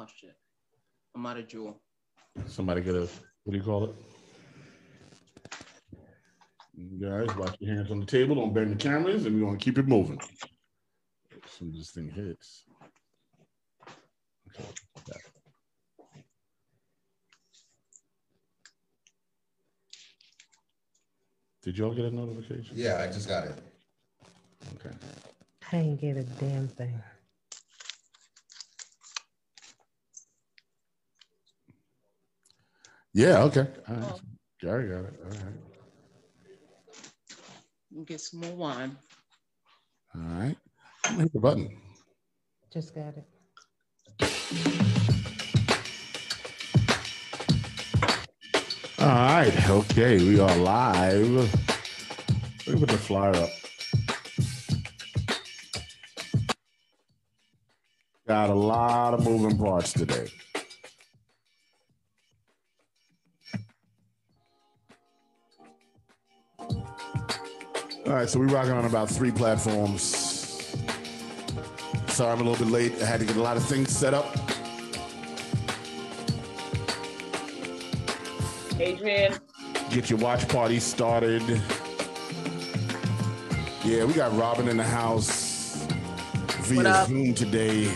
Oh shit. I'm out of jewel. Somebody get a what do you call it? You guys, watch your hands on the table. Don't bang the cameras, and we're gonna keep it moving. As soon as this thing hits. Okay. back. Did y'all get a notification? Yeah, I just got it. Okay. I ain't get a damn thing. Yeah. Okay. All right. Oh. Gary got it. All right. We'll get some more wine. All right. Hit the button. Just got it. All right. Okay. We are live. Let me put the flyer up. Got a lot of moving parts today. Right, so we're rocking on about three platforms. Sorry, I'm a little bit late. I had to get a lot of things set up. Adrian, Get your watch party started. Yeah, we got Robin in the house via? Zoom today.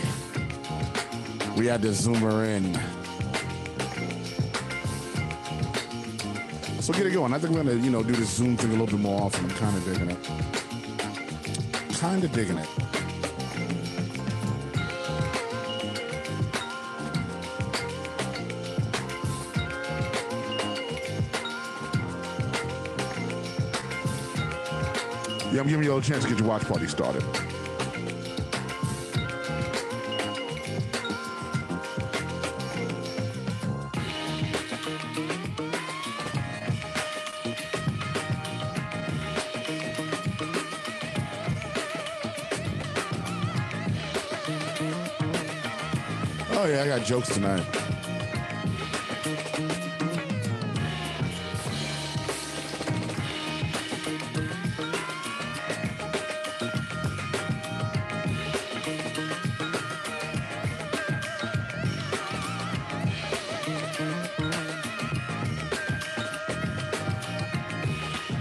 We had to zoom her in. So get it going. I think we're gonna, you know, do this Zoom thing a little bit more often. I'm kind of digging it. Kind of digging it. Yeah, I'm giving you a chance to get your watch party started. Jokes tonight.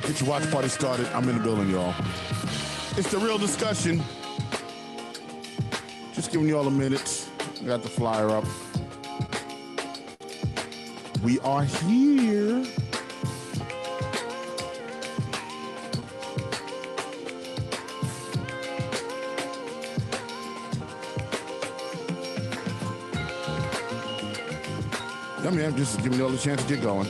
Get your watch party started. I'm in the building, y'all. It's the real discussion. Just giving you all a minute. I got the flyer up. We are here. Yeah, man, just giving you all a chance to get going.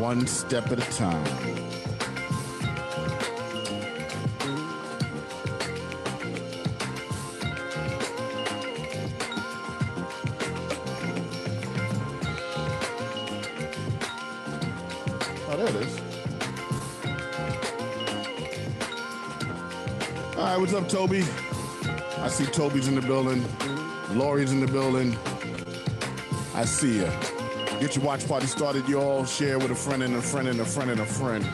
One step at a time. What's up, Toby? I see Toby's in the building. Lori's in the building. I see ya. Get your watch party started, y'all. Share with a friend and a friend and a friend and a friend.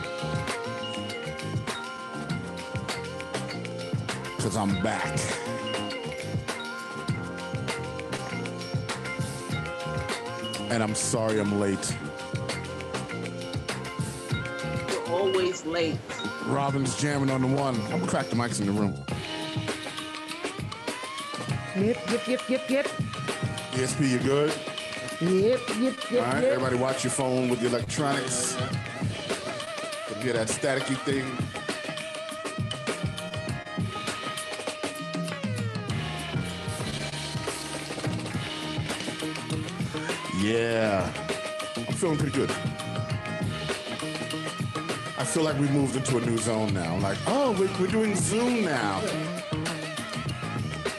Cause I'm back. And I'm sorry I'm late. you're always late. Robin's jamming on the one. I'm gonna crack the mics in the room. Yep, yep, yep, yep, yep. ESP, you good? Yep, yep, yep, All right, yep. everybody watch your phone with the electronics. Get that staticky thing. Yeah, I'm feeling pretty good. I feel like we moved into a new zone now. Like, oh, we're, we're doing Zoom now.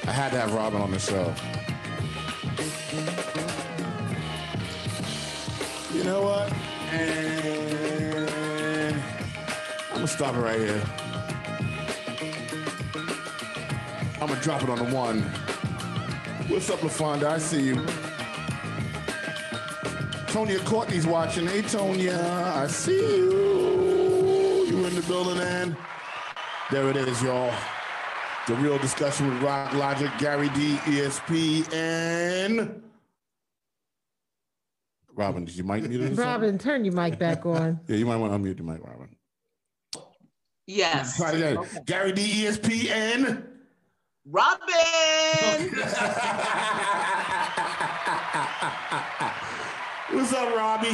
I had to have Robin on the show. You know what? Eh, and I'm gonna stop it right here. I'm gonna drop it on the one. What's up, LaFonda? I see you. Tonya Courtney's watching. Hey, Tonya, I see you. You in building, and there it is, y'all. The real discussion with Rock Logic, Gary D, ESP, and Robin. Did you mic mute? or? Robin, turn your mic back on. Yeah, you might want to unmute the mic, Robin. Yes. Try. Okay. Gary D, ESP, and Robin. What's up, Robbie?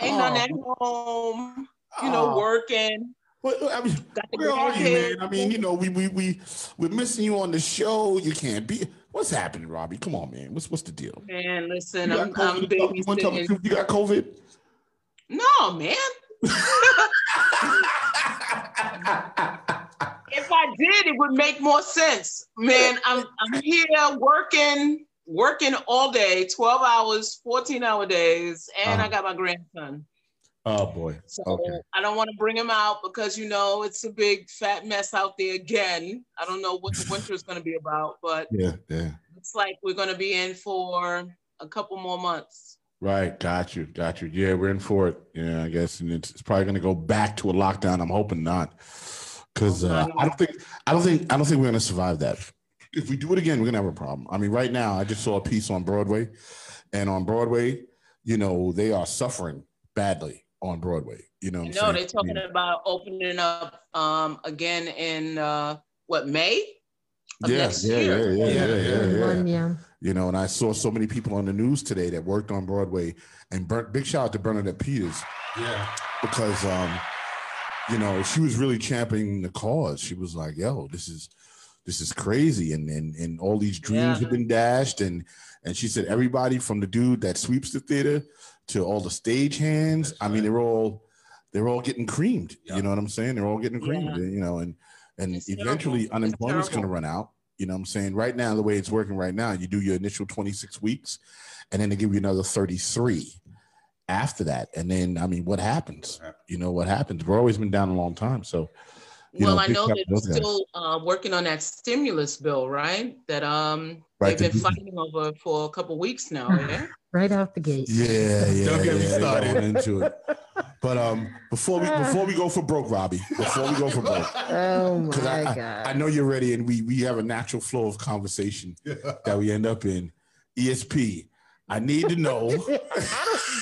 Ain't Oh. none at home. You know, Oh. working. What, I mean, where are you, man? I mean, you know, we we we we're missing you on the show. You can't be. What's happening, Robbie? Come on, man. What's what's the deal? Man, listen, You I'm, I'm COVID? You wanna tell me. You got COVID? No, man. If I did, it would make more sense. Man, I'm I'm here working, working all day, 12 hours, 14 hour days, and I Uh-huh. got my grandson. Oh boy. So Okay. I don't want to bring him out because you know it's a big fat mess out there again. I don't know what the winter is going to be about, but Yeah, yeah. it's like we're going to be in for a couple more months. Right. Got you. Got you. Yeah, we're in for it. Yeah, I guess, and it's, it's probably going to go back to a lockdown. I'm hoping not, because uh, I don't think I don't think I don't think we're going to survive that. If we do it again, we're going to have a problem. I mean, right now, I just saw a piece on Broadway, and on Broadway, you know, they are suffering badly on Broadway. You know, what I'm No, saying? they're talking I mean, about opening up um, again in uh, what May? of yeah, next yeah, yeah, year. yeah, yeah, yeah, yeah. One, yeah. You know, and I saw so many people on the news today that worked on Broadway, and Ber- big shout out to Bernadette Peters Yeah. because, um, you know, she was really championing the cause. She was like, "Yo, this is this is crazy," and and and all these dreams Yeah. have been dashed, and and she said everybody from the dude that sweeps the theater to all the stage hands. That's I mean, they're all they're all getting creamed. Yeah. You know what I'm saying? They're all getting creamed. Yeah. You know, and and It's eventually terrible. Unemployment's going to run out. You know what I'm saying? Right now, the way it's working right now, you do your initial 26 weeks, and then they give you another 33 after that. And then, I mean, what happens? You know what happens? We've always been down a long time. So, you well, know, I know they're to those guys. still uh, working on that stimulus bill, right? That um Right, they've the- been fighting over for a couple weeks now. Yeah. Right out the gate. Yeah, yeah, Don't get me yeah, they started. one into it. But um, before we before we go for broke, Robbie, before we go for broke, Oh 'cause my I, I, God. I know you're ready, and we we have a natural flow of conversation that we end up in. ESP, I need to know.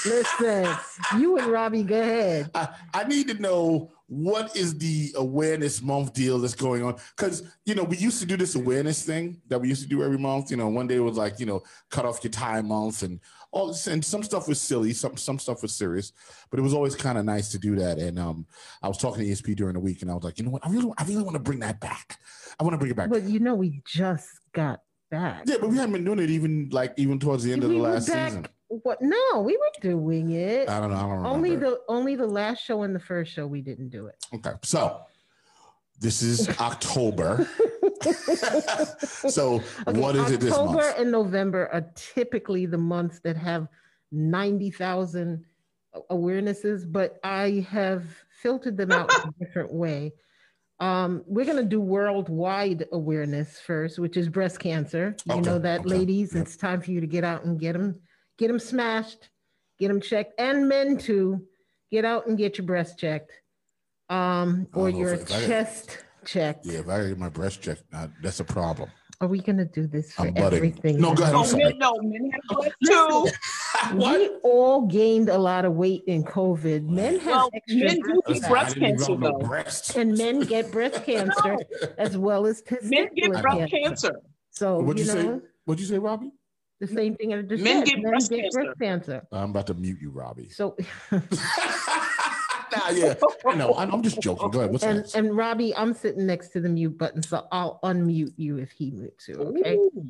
Listen, you and Robbie, go ahead. I, I need to know what is the awareness month deal that's going on because you know we used to do this awareness thing that we used to do every month you know one day was like you know cut off your tie month and all and some stuff was silly some some stuff was serious but it was always kind of nice to do that and um i was talking to esp during the week and i was like you know what i really i really want to bring that back i want to bring it back But you know, we just got back. yeah but we haven't been doing it even like even towards the end of the We last back- season What? No, we were doing it. i don't know i don't remember only the only the last show and the first show we didn't do it. Okay, so this is October. so Okay, what is it this October and November are typically the months that have ninety thousand awarenesses, but I have filtered them out in a different way. Um, we're gonna do worldwide awareness first, which is breast cancer. You Okay, know that, okay, ladies. yep. It's time for you to get out and get them, get them smashed, get them checked, and men too. Get out and get your breast checked, um, or your chest checked. Yeah, if I get my breast checked, uh, that's a problem. Are we gonna do this for I'm budding. everything? No, go ahead, I'm Oh, sorry. men, no, men have breasts too. We all gained a lot of weight in COVID. Men have Well, extra men do breast get fat, breast I didn't cancer, though. breasts. and men get breast cancer as well as Men get breast cancer. So What'd you you say? know What'd you say, Robbie? the same thing I just Men said. get breast cancer. cancer. I'm about to mute you, Robbie. So nah, yeah, I know. I'm just joking. Go ahead. What's and next? and Robbie, I'm sitting next to the mute button, so I'll unmute you if he mutes you. Okay. Ooh.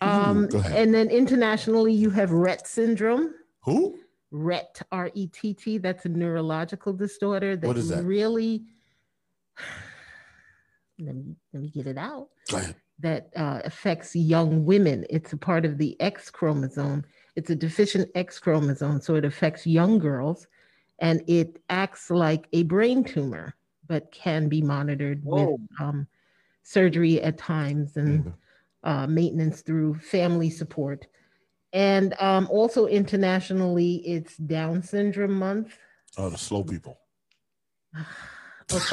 Um, and then internationally, you have Rett syndrome. Who? Rett, R E T T. That's a neurological disorder that What is that? really. Let me let me get it out. Go ahead. That uh, affects young women. It's a part of the X chromosome. It's a deficient X chromosome, so it affects young girls, and it acts like a brain tumor, but can be monitored Whoa. with um, surgery at times and Mhm. uh, maintenance through family support. And um, also internationally, it's Down Syndrome Month. Oh, the slow people.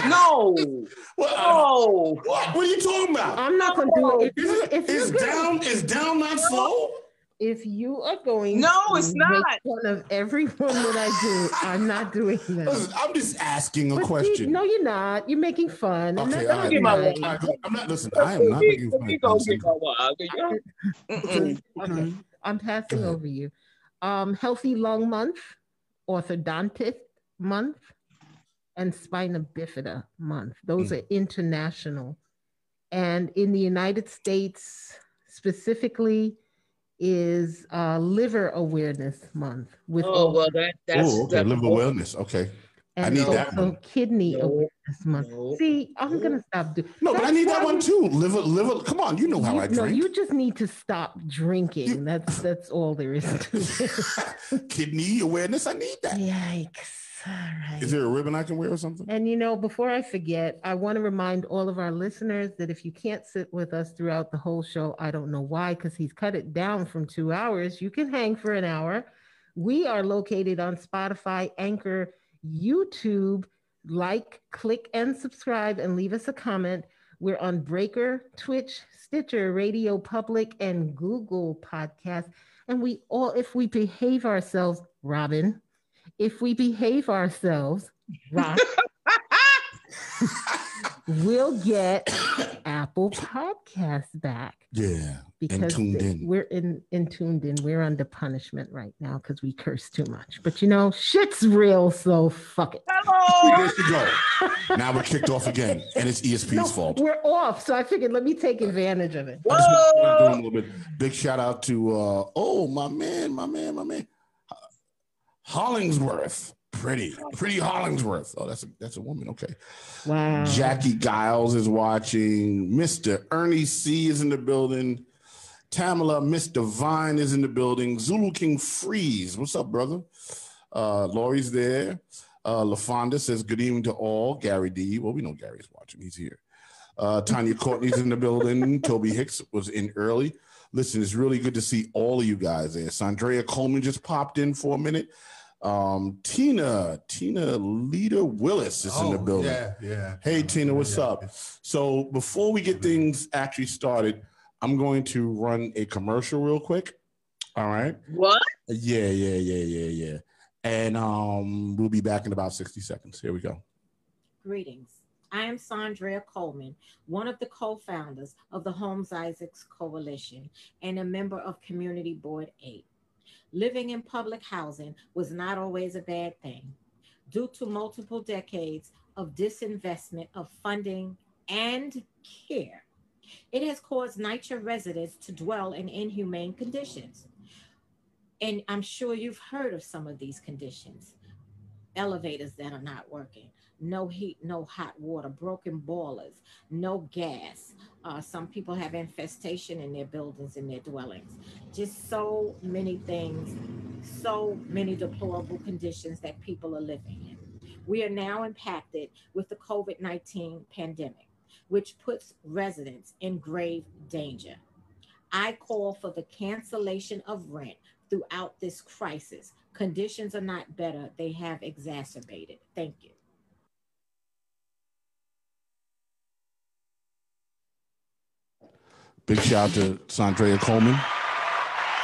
No. What, No. what? What are you talking about? I'm not gonna do it. If, Is, if, is down is down not slow? If you are going No, to it's make not. fun of everyone that I do, I'm not doing that. Listen, I'm just asking a But see, question. no, you're not. You're making fun. Okay, that's all not right. Give my nice. All right, I'm not listen. I am not making fun. Okay, I'm passing over you. Um, Healthy Lung Month, Orthodontist Month, and Spina Bifida Month. Those Mm. are international. And in the United States, specifically, is uh, Liver Awareness Month with Oh well, that that's Oh, okay. that- Liver wellness. Okay. I and need that also one. Kidney No, Awareness Month. no, See, I'm gonna stop doing. No, but I need that one too. Liver, liver. Come on, you know how you, I no, drink. you just need to stop drinking. That's that's all there is to it. Kidney awareness. I need that. Yikes. All right. Is there a ribbon I can wear or something? And you know, before I forget, I want to remind all of our listeners that if you can't sit with us throughout the whole show, I don't know why, because he's cut it down from two hours. You can hang for an hour. We are located on Spotify, Anchor, YouTube. Like, click, and subscribe, and leave us a comment. We're on Breaker, Twitch, Stitcher, Radio Public, and Google Podcast. And we all, if we behave ourselves, Robin, if we behave ourselves, Rock, we'll get Apple Podcasts back Yeah. because tuned in. we're in, in tuned in. We're under punishment right now because we curse too much. But you know, shit's real, so fuck it. Hello. There you go. Now we're kicked off again, and it's ESP's No, fault. We're off, so I figured let me take advantage of it. I just want to do a Whoa. little bit. Big shout out to uh oh my man, my man, my man, Hollingsworth. Pretty, pretty Hollingsworth. Oh, that's a that's a woman. Okay. Wow. Jackie Giles is watching. Mr. Ernie C is in the building. Tamala, Mr. Vine is in the building. Zulu King Freeze. What's up, brother? Uh, Lori's there. Uh, LaFonda says, Good evening to all. Gary D. Well, we know Gary's watching. He's here. Uh, Tanya Courtney's in the building. Toby Hicks was in early. Listen, it's really good to see all of you guys there. Sandrea Coleman just popped in for a minute. Um, Tina, Tina Lita Willis is in the Oh, building. Yeah, yeah. Hey, Tina, what's Yeah. up? So before we get things actually started, I'm going to run a commercial real quick. All right. What? Yeah, yeah, yeah, yeah, yeah. And um, we'll be back in about 60 seconds. Here we go. Greetings. I am Sandria Coleman, one of the co founders of the Holmes Isaacs Coalition and a member of Community Board 8. Living in public housing was not always a bad thing. Due to multiple decades of disinvestment of funding and care, it has caused NYCHA residents to dwell in inhumane conditions. And I'm sure you've heard of some of these conditions elevators that are not working, no heat, no hot water, broken boilers, no gas. Uh, some people have infestation in their buildings, in their dwellings. Just so many things, so many deplorable conditions that people are living in. We are now impacted with the COVID 19 pandemic, which puts residents in grave danger. I call for the cancellation of rent throughout this crisis. Conditions are not better, they have exacerbated. Thank you. Big shout out to Sandrea Coleman.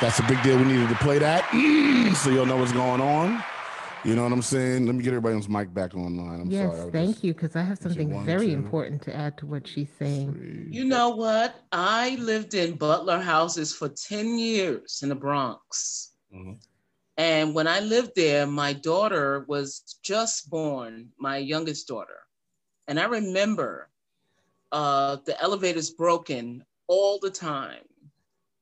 That's a big deal. We needed to play that so you'll know what's going on. You know what I'm saying? Let me get everybody's mic back online. I'm yes, sorry. Thank just- you, because I have something one, very two, important to add to what she's saying. three, You know what? I lived in Butler houses for 10 years in the Bronx. Mhm. And when I lived there, my daughter was just born, my youngest daughter. And I remember uh, the elevators broken all the time.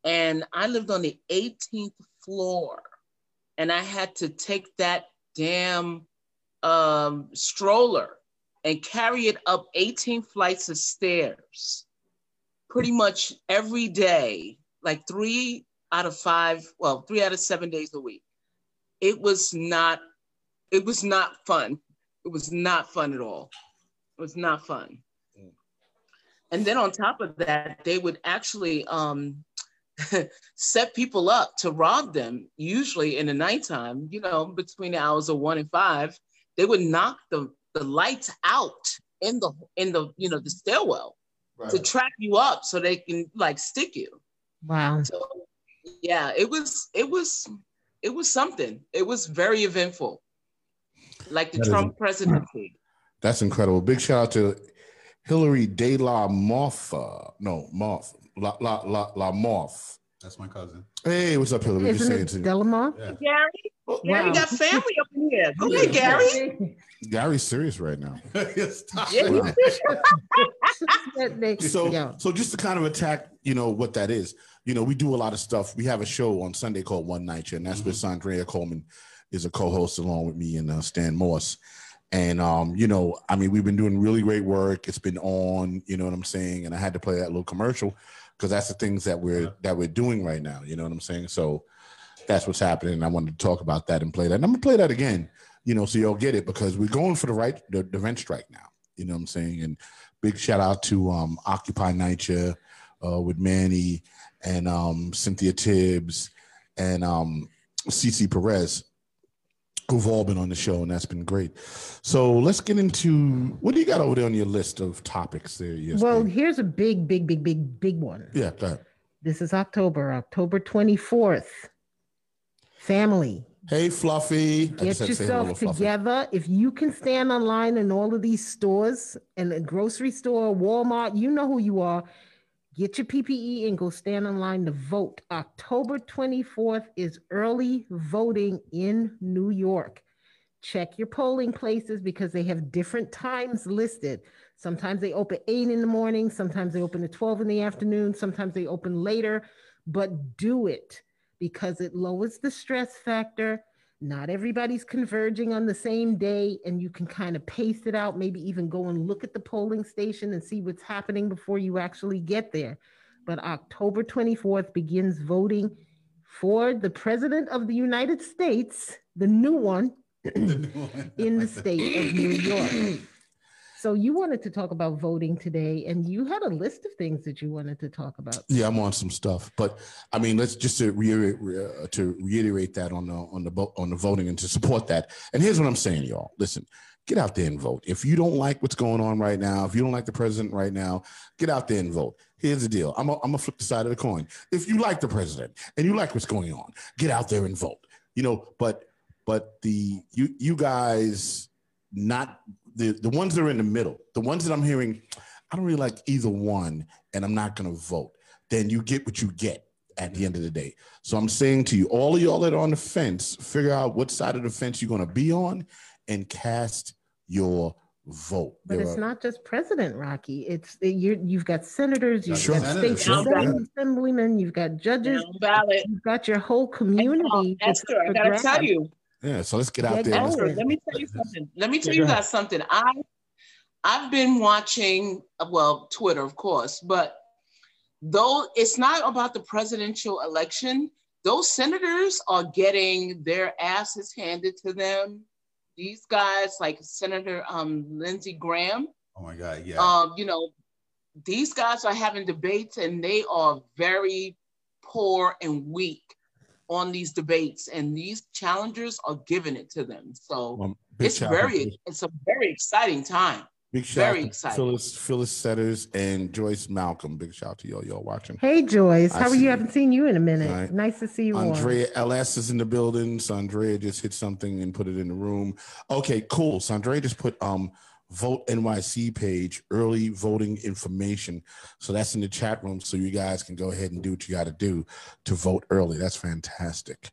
And I lived on the 18th floor. And I had to take that damn um, stroller and carry it up 18 flights of stairs pretty much every day, like three out of five, well, three out of seven days a week. It was not, it was not fun. It was not fun at all. It was not fun. And then on top of that, they would actually um, set people up to rob them, usually in the nighttime, you know, between the hours of one and five. They would knock the the lights out in the in the you know the stairwell Right. to trap you up so they can like stick you. Wow. So yeah, it was it was it was something. It was very eventful. Like the That is- Trump presidency. That's incredible. Big shout out to Hillary De La Morpha. No, Morph. La La La La Morph. That's my cousin. Hey, what's up, Hillary? Just Isn't saying it to you. Delamont? Yeah. Gary, Gary Wow. got family up in here. Go ahead, Gary. Gary's serious right now. Stop. Yeah. Wow. That they- So, so just to kind of attack, you know, what that is. You know, we do a lot of stuff. We have a show on Sunday called One Night Show, and that's where Sandrea Coleman is a co-host along with me and uh, Stan Morse. And um, you know, I mean, we've been doing really great work. It's been on, you know what I'm saying. And I had to play that little commercial because that's the things that we're Yeah. that we're doing right now. You know what I'm saying? So that's what's happening. And I wanted to talk about that and play that. And I'm gonna play that again, you know, so y'all get it because we're going for the right the, the rent strike now. You know what I'm saying? And big shout out to um, Occupy NYCHA uh, with Manny and um, Cynthia Tibbs and um, CC Perez, who've all been on the show, and that's been great. So let's get into what do you got over there on your list of topics there? Yes, Well, babe? here's a big, big, big, big, big one. yeah. This is October, October 24th. Family, Hey, Fluffy. Get just had to say hello yourself to Fluffy. together. If you can stand online in all of these stores and the grocery store, Walmart, you know who you are. Get your PPE and go stand in line to vote. October 24th is early voting in New York. Check your polling places because they have different times listed. Sometimes they open 8 in the morning, sometimes they open at 12 in the afternoon, sometimes they open later, but do it because it lowers the stress factor. Not everybody's converging on the same day, and you can kind of pace it out, maybe even go and look at the polling station and see what's happening before you actually get there. But October 24th begins voting for the President of the United States, the new one, in the state of New York. So you wanted to talk about voting today, and you had a list of things that you wanted to talk about. Yeah, I'm on some stuff, but I mean, let's just to reiterate uh, to reiterate that on the on the on the voting and to support that. And here's what I'm saying, y'all. Listen, get out there and vote. If you don't like what's going on right now, if you don't like the president right now, get out there and vote. Here's the deal. I'm I'm gonna flip the side of the coin. If you like the president and you like what's going on, get out there and vote. You know, but but the you you guys not the the ones that are in the middle, the ones that I'm hearing, I don't really like either one, and I'm not gonna vote. Then you get what you get at the end of the day. So I'm saying to you, all of y'all that are on the fence, figure out what side of the fence you're gonna be on, and cast your vote. But There it's are- not just president, Rocky. It's you. You've got senators, you've Sure. got state Senators, sure. assembly- assemblymen, you've got judges, Down ballot. you've got your whole community. that's Esther, I gotta tell you, yeah. So let's get out Get there. and let's- going. Esther, let me tell you something. Let me tell Yeah, you guys something. I I've been watching, well, Twitter, of course, but though it's not about the presidential election, those senators are getting their asses handed to them. These guys, like Senator um, Lindsey Graham, Oh my God. Yeah. um, you know, these guys are having debates and they are very poor and weak on these debates, and these challengers are giving it to them. So big it's shout very, it's a very exciting time. big shout very out to exciting. Phyllis Phyllis Setters and Joyce Malcolm. Big shout out to y'all y'all watching. Hey Joyce, I how are you? you. Haven't seen you in a minute. Right. Nice to see you. on. Andrea LS is in the building. Sandrea just hit something and put it in the room. Okay, cool. Sandrea just put um vote NYC page, early voting information. So that's in the chat room. So you guys can go ahead and do what you got to do to vote early. That's fantastic.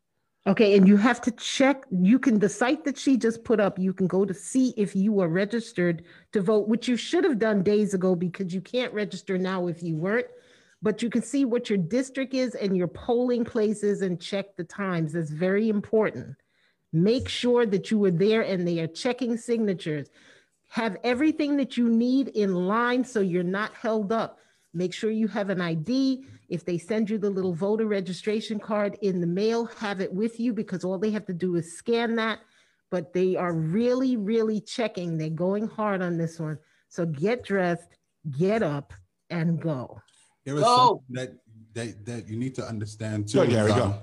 Okay, and you have to check. You can the site that she just put up. You can go to see if you are registered to vote, which you should have done days ago because you can't register now if you weren't. But you can see what your district is and your polling places and check the times. That's very important. Make sure that you were there and they are checking signatures. Have everything that you need in line so you're not held up. Make sure you have an ID. If they send you the little voter registration card in the mail, have it with you because all they have to do is scan that. But they are really, really checking. They're going hard on this one. So get dressed, get up, and go. There is Go. something that, that that you need to understand too. Go, Gary, is, go.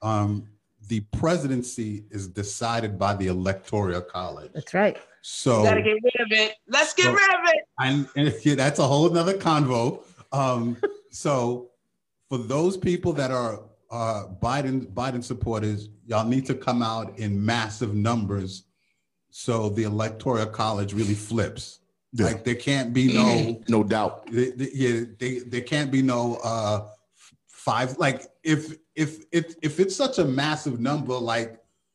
um, the presidency is decided by the electoral college. That's right. So You gotta get rid of it. Let's get So- rid of it. and, and yeah, that's a whole nother convo. Um, so for those people that are uh, Biden Biden supporters, y'all need to come out in massive numbers so the electoral college really flips. Yeah. Like there can't be no No doubt. they, they- yeah, they, there can't be no uh five like if if if if it's such a massive number like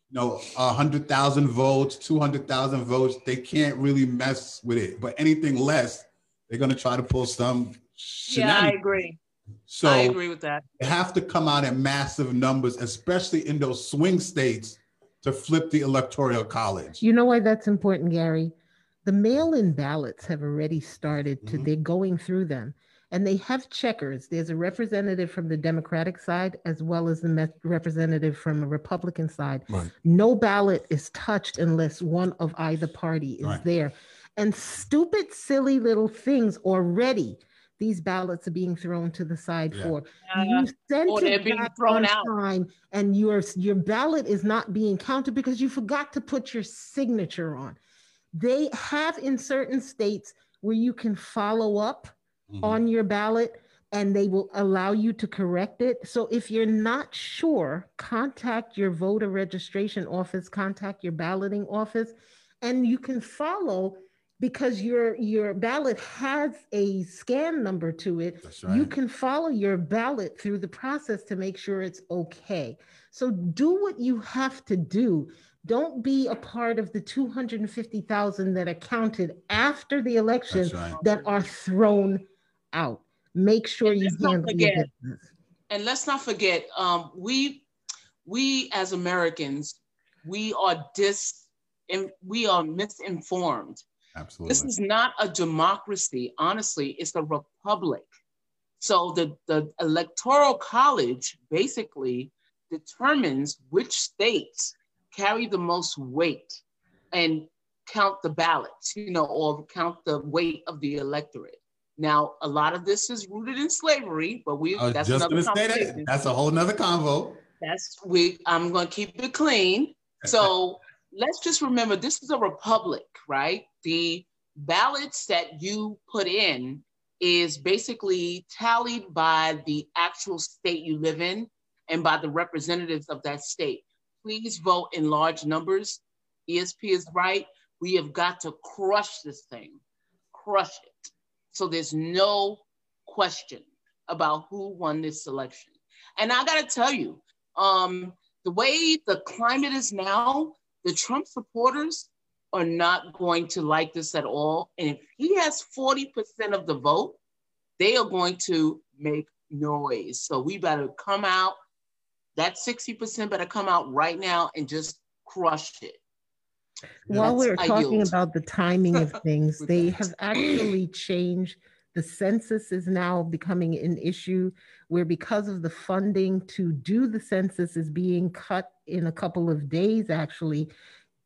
you know a hundred thousand votes, two hundred thousand votes, they can't really mess with it. But anything less, they're gonna try to pull some shit. Yeah, I agree. So I agree with that. they have to come out in massive numbers, especially in those swing states, to flip the electoral college. You know why that's important, Gary? The mail-in ballots have already started to, Mhm. they're going through them. And they have checkers. There's a representative from the Democratic side as well as the me- representative from a Republican side. Right. No ballot is touched unless one of either party is Right. there. And stupid, silly little things already, these ballots are being thrown to the side Yeah. for. Uh, you sent or they're it being back thrown on out. time and your your ballot is not being counted because you forgot to put your signature on they have in certain states where you can follow up Mhm. on your ballot and they will allow you to correct it so if you're not sure contact your voter registration office contact your balloting office and you can follow because your your ballot has a scan number to it That's you can follow your ballot through the process to make sure it's okay. So do what you have to do. Don't be a part of the 250,000 that are counted after the election right. that are thrown out. Make sure And you let's not handle your business. and let's not forget, um, we we as Americans, we are dis and we are misinformed. Absolutely. This is not a democracy. Honestly, it's a republic. So the, the electoral college basically determines which states carry the most weight and count the ballots, you know, or count the weight of the electorate. Now, a lot of this is rooted in slavery, but we that's just another gonna say that. That's a whole nother convo. That's we. I'm going to keep it clean. So let's just remember this is a republic, right? The ballots that you put in is basically tallied by the actual state you live in and by the representatives of that state. Please vote in large numbers. ESP is right. We have got to crush this thing, crush it. So there's no question about who won this election. And I got to tell you, um, the way the climate is now, the Trump supporters are not going to like this at all. And if he has 40% of the vote, they are going to make noise. So we better come out. That 60% better come out right now and just crush it. While we're talking about the timing of things, they have actually changed. The census is now becoming an issue where, because of the funding to do the census, is being cut in a couple of days. Actually,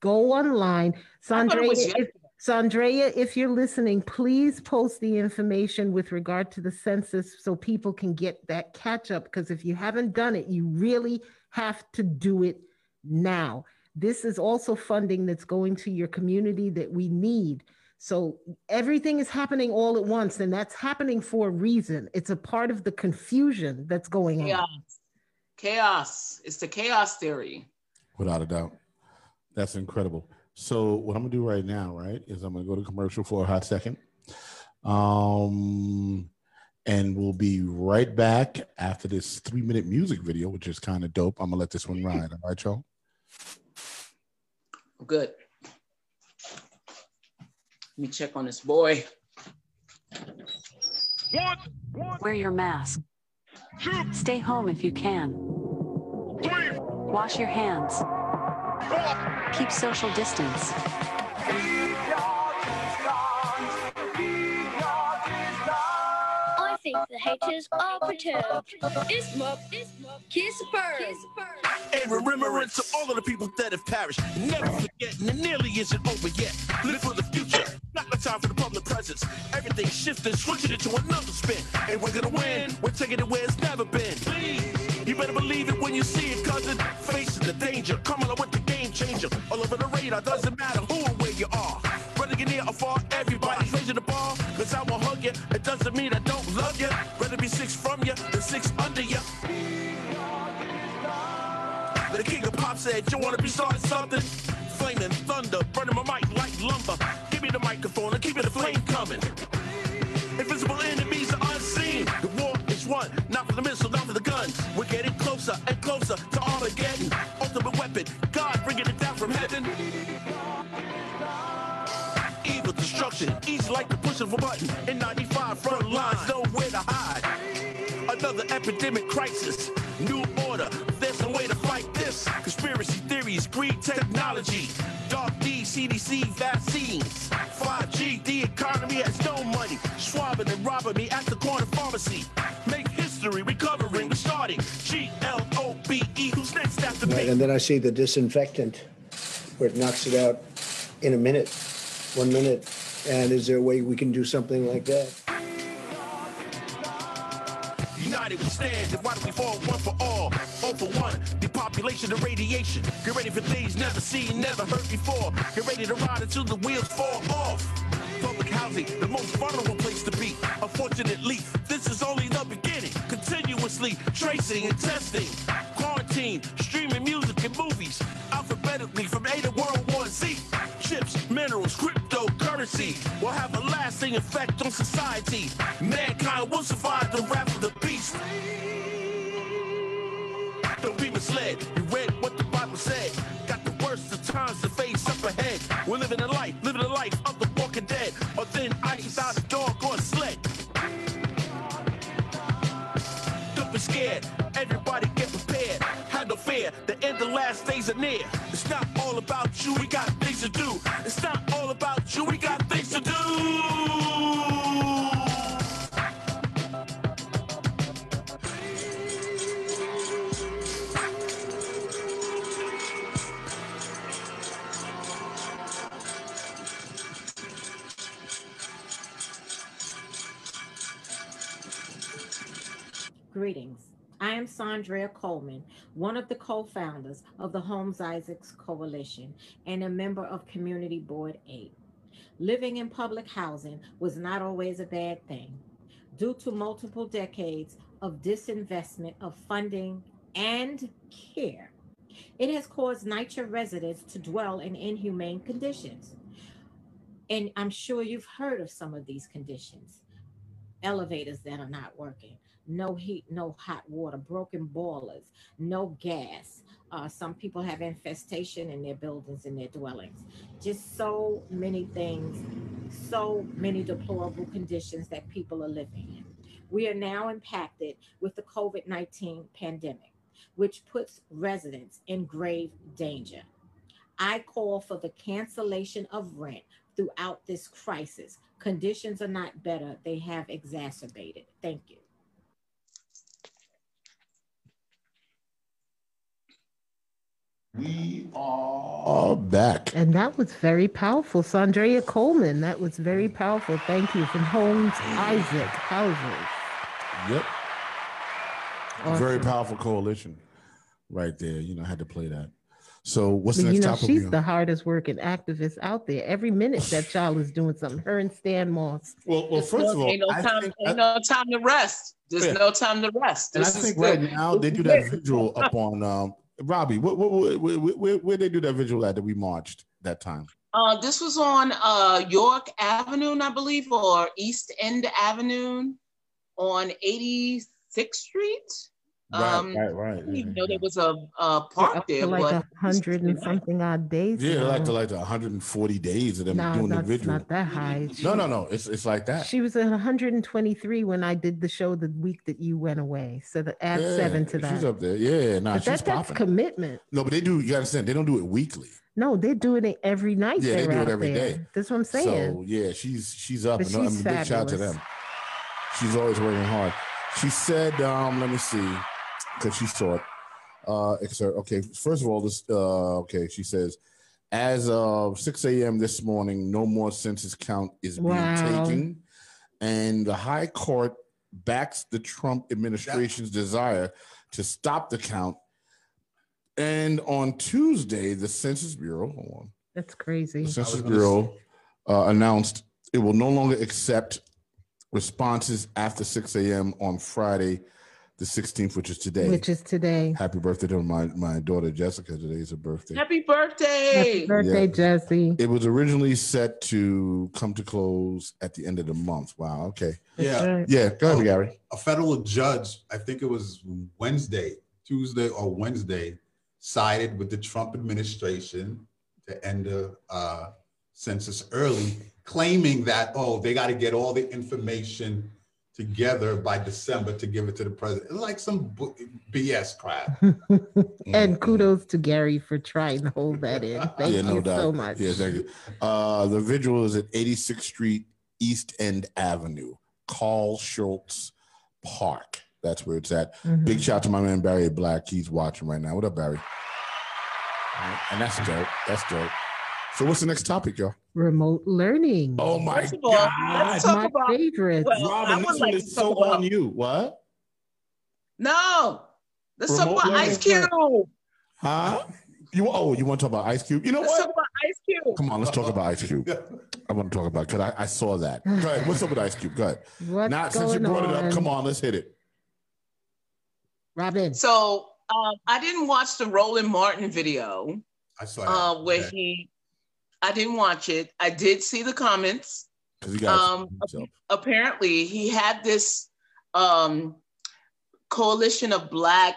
go online, I thought Sandrea. was If, yesterday. Sandrea, if you're listening, please post the information with regard to the census so people can get that catch up. Because if you haven't done it, you really have to do it now. This is also funding that's going to your community that we need. So everything is happening all at once, and that's happening for a reason. It's a part of the confusion that's going on. Chaos. Chaos. It's the chaos theory. Without a doubt. That's incredible. So what I'm gonna do right now, right, is I'm gonna go to commercial for a hot second. Um and we'll be right back after this three minute music video, which is kind of dope. I'm gonna let this one ride. All right, y'all. Good. Let me check on this boy. One. Wear your mask. Stay home if you can. Three, Wash your hands. Four, Keep social distance. Think the haters are perturbed. This mob, this mob, kiss superb. Kiss superb. In remembrance to all of the people that have perished. Never forget, and it nearly isn't over yet. Live for the future, not No time for the public presence. Everything shifting, switching it to another spin. And we're gonna win. We're taking it where it's never been. You better believe it when you see it, cousin. Facing the danger, coming up with the game changer. All over the radar, doesn't matter who or where you are. You're near or far, everybody's the bar. Cause I will hug you. It doesn't mean I don't love you. Rather be six from you than six under you. The king of pop said, You wanna be starting something? Flaming thunder, burning my mic like lumber. Give me the microphone and keep it the flame coming. Invisible enemies are unseen. The war is won, not for the missile, not for the guns. We're getting closer and closer to Armageddon. Ultimate weapon, God bringing it down from heaven. Destruction, easy like the push of a button. In 95, front lines, nowhere to hide. Another epidemic crisis, new order. There's no way to fight this. Conspiracy theories, greed, technology, dark D, CDC, vaccines, 5G. The economy has no money. Swabbing and robbing me at the corner pharmacy. Make history, recovering, restarting. G L O B E. Who's next after me? and then I see the disinfectant where it knocks it out in a minute, one minute. And is there a way we can do something like that? United we stand, and why do we fall one for all? All for one, depopulation radiation. Get ready for things never seen, never heard before. Get ready to ride until the wheels fall off. Public housing, the most vulnerable place to be. Unfortunately, this is only the beginning. Continuously tracing and testing. Quarantine, streaming music and movies. Alphabetically from A to World War Z. Chips, minerals, cryptocurrency will have a lasting effect on society. Mankind will survive the wrath of the beast. Don't be misled. You read what the Bible said. Got the worst of times to face up ahead. We're living a life, living a life of the walking dead. Or then ice without a dog or a sled. Don't be scared. Everybody get prepared. Have no fear. The end of the last days are near. It's not all about you. We got things to do. Am Sandria Coleman, one of the co founders of the Holmes Isaacs Coalition and a member of Community Board 8. Living in public housing was not always a bad thing. Due to multiple decades of disinvestment of funding and care, it has caused NYCHA residents to dwell in inhumane conditions. And I'm sure you've heard of some of these conditions elevators that are not working, no heat, no hot water, broken boilers, no gas. Uh, some people have infestation in their buildings and their dwellings. Just so many things, so many deplorable conditions that people are living in. We are now impacted with the COVID 19 pandemic, which puts residents in grave danger. I call for the cancellation of rent throughout this crisis. Conditions are not better, they have exacerbated. Thank you. We are back. And that was very powerful. Sandrea Coleman, that was very powerful. Thank you. From Holmes Isaac Houses. Yep. Awesome. Very powerful coalition right there. You know, I had to play that. So what's the next you know, topic? she's we the hardest working activist out there. Every minute that child is doing something. Her and Stan Moss. Well, well, first of all, ain't no I time, think, ain't no time to rest. There's Yeah. no time to rest. and I This is think right good. now they do that visual up on um, Robbie. What, what, what, where, where, they do that visual at that we marched that time? Uh, this was on uh, York Avenue, I believe, or East End Avenue on 86th Street. Um, right, right. I didn't even know there was a, a park Up there. to like a hundred and something odd days. Yeah, now. like the like the 140 days of them Nah, doing the that's visual. not that high. No, no, no. It's it's like that. She was at 123 when I did the show the week that you went away. So the add Yeah, seven to that. She's up there. Yeah, nah, But she's that, that's popping. commitment. no, but they do. You gotta understand, they don't do it weekly. No, they're doing it every night. Yeah, they do it out every there. day. That's what I'm saying. So yeah, she's she's up. But and I mean, she's big shout out to them. She's always working hard. She said, um, let me see, because she saw it. Uh, it's okay. First of all, this uh, okay. She says, As of 6 a.m. this morning, no more census count is being taken. And the High Court backs the Trump administration's desire to stop the count. And on Tuesday, the Census Bureau, hold on, That's crazy. the Census Bureau uh, announced it will no longer accept responses after 6 a.m. on Friday, the 16th, which is today. Which is today. Happy birthday to my, my daughter Jessica. Today is her birthday. Happy birthday. Happy birthday, Yeah. Jesse. It was originally set to come to close at the end of the month. Wow. Okay. Yeah. That's right. Yeah. Go ahead. Gary. a federal judge, I think it was Wednesday, Tuesday or Wednesday, sided with the Trump administration to end the uh, census early, claiming that, oh, they got to get all the information together by December to give it to the president. It's like some bu- BS crap. And kudos to Gary for trying to hold that in. Thank yeah, no you doubt. so much. Yeah, thank you. Uh, the vigil is at 86th Street, East End Avenue, Carl Schurz Park. That's where it's at. Mhm. Big shout out to my man Barry Black. He's watching right now. What up, Barry? And that's dope. That's dope. So what's the next topic, y'all? Remote learning. Oh my First of all, God. let's talk my about favorite. well, Robin, this like one to is so about- on you. What? No. Let's talk about learning. Ice Cube. Huh? You oh, you want to talk about Ice Cube? You know Let's what? talk about Ice Cube. Come on, let's talk about Ice Cube. I want to talk about because I, I saw that. Go ahead. What's up with Ice Cube? Go ahead. What's Now, going since you brought it up, come on, let's hit it. Robin. So um, I didn't watch the Roland Martin video I saw that. uh, where Okay. he. I didn't watch it. I did see the comments. He Um, apparently he had this um coalition of black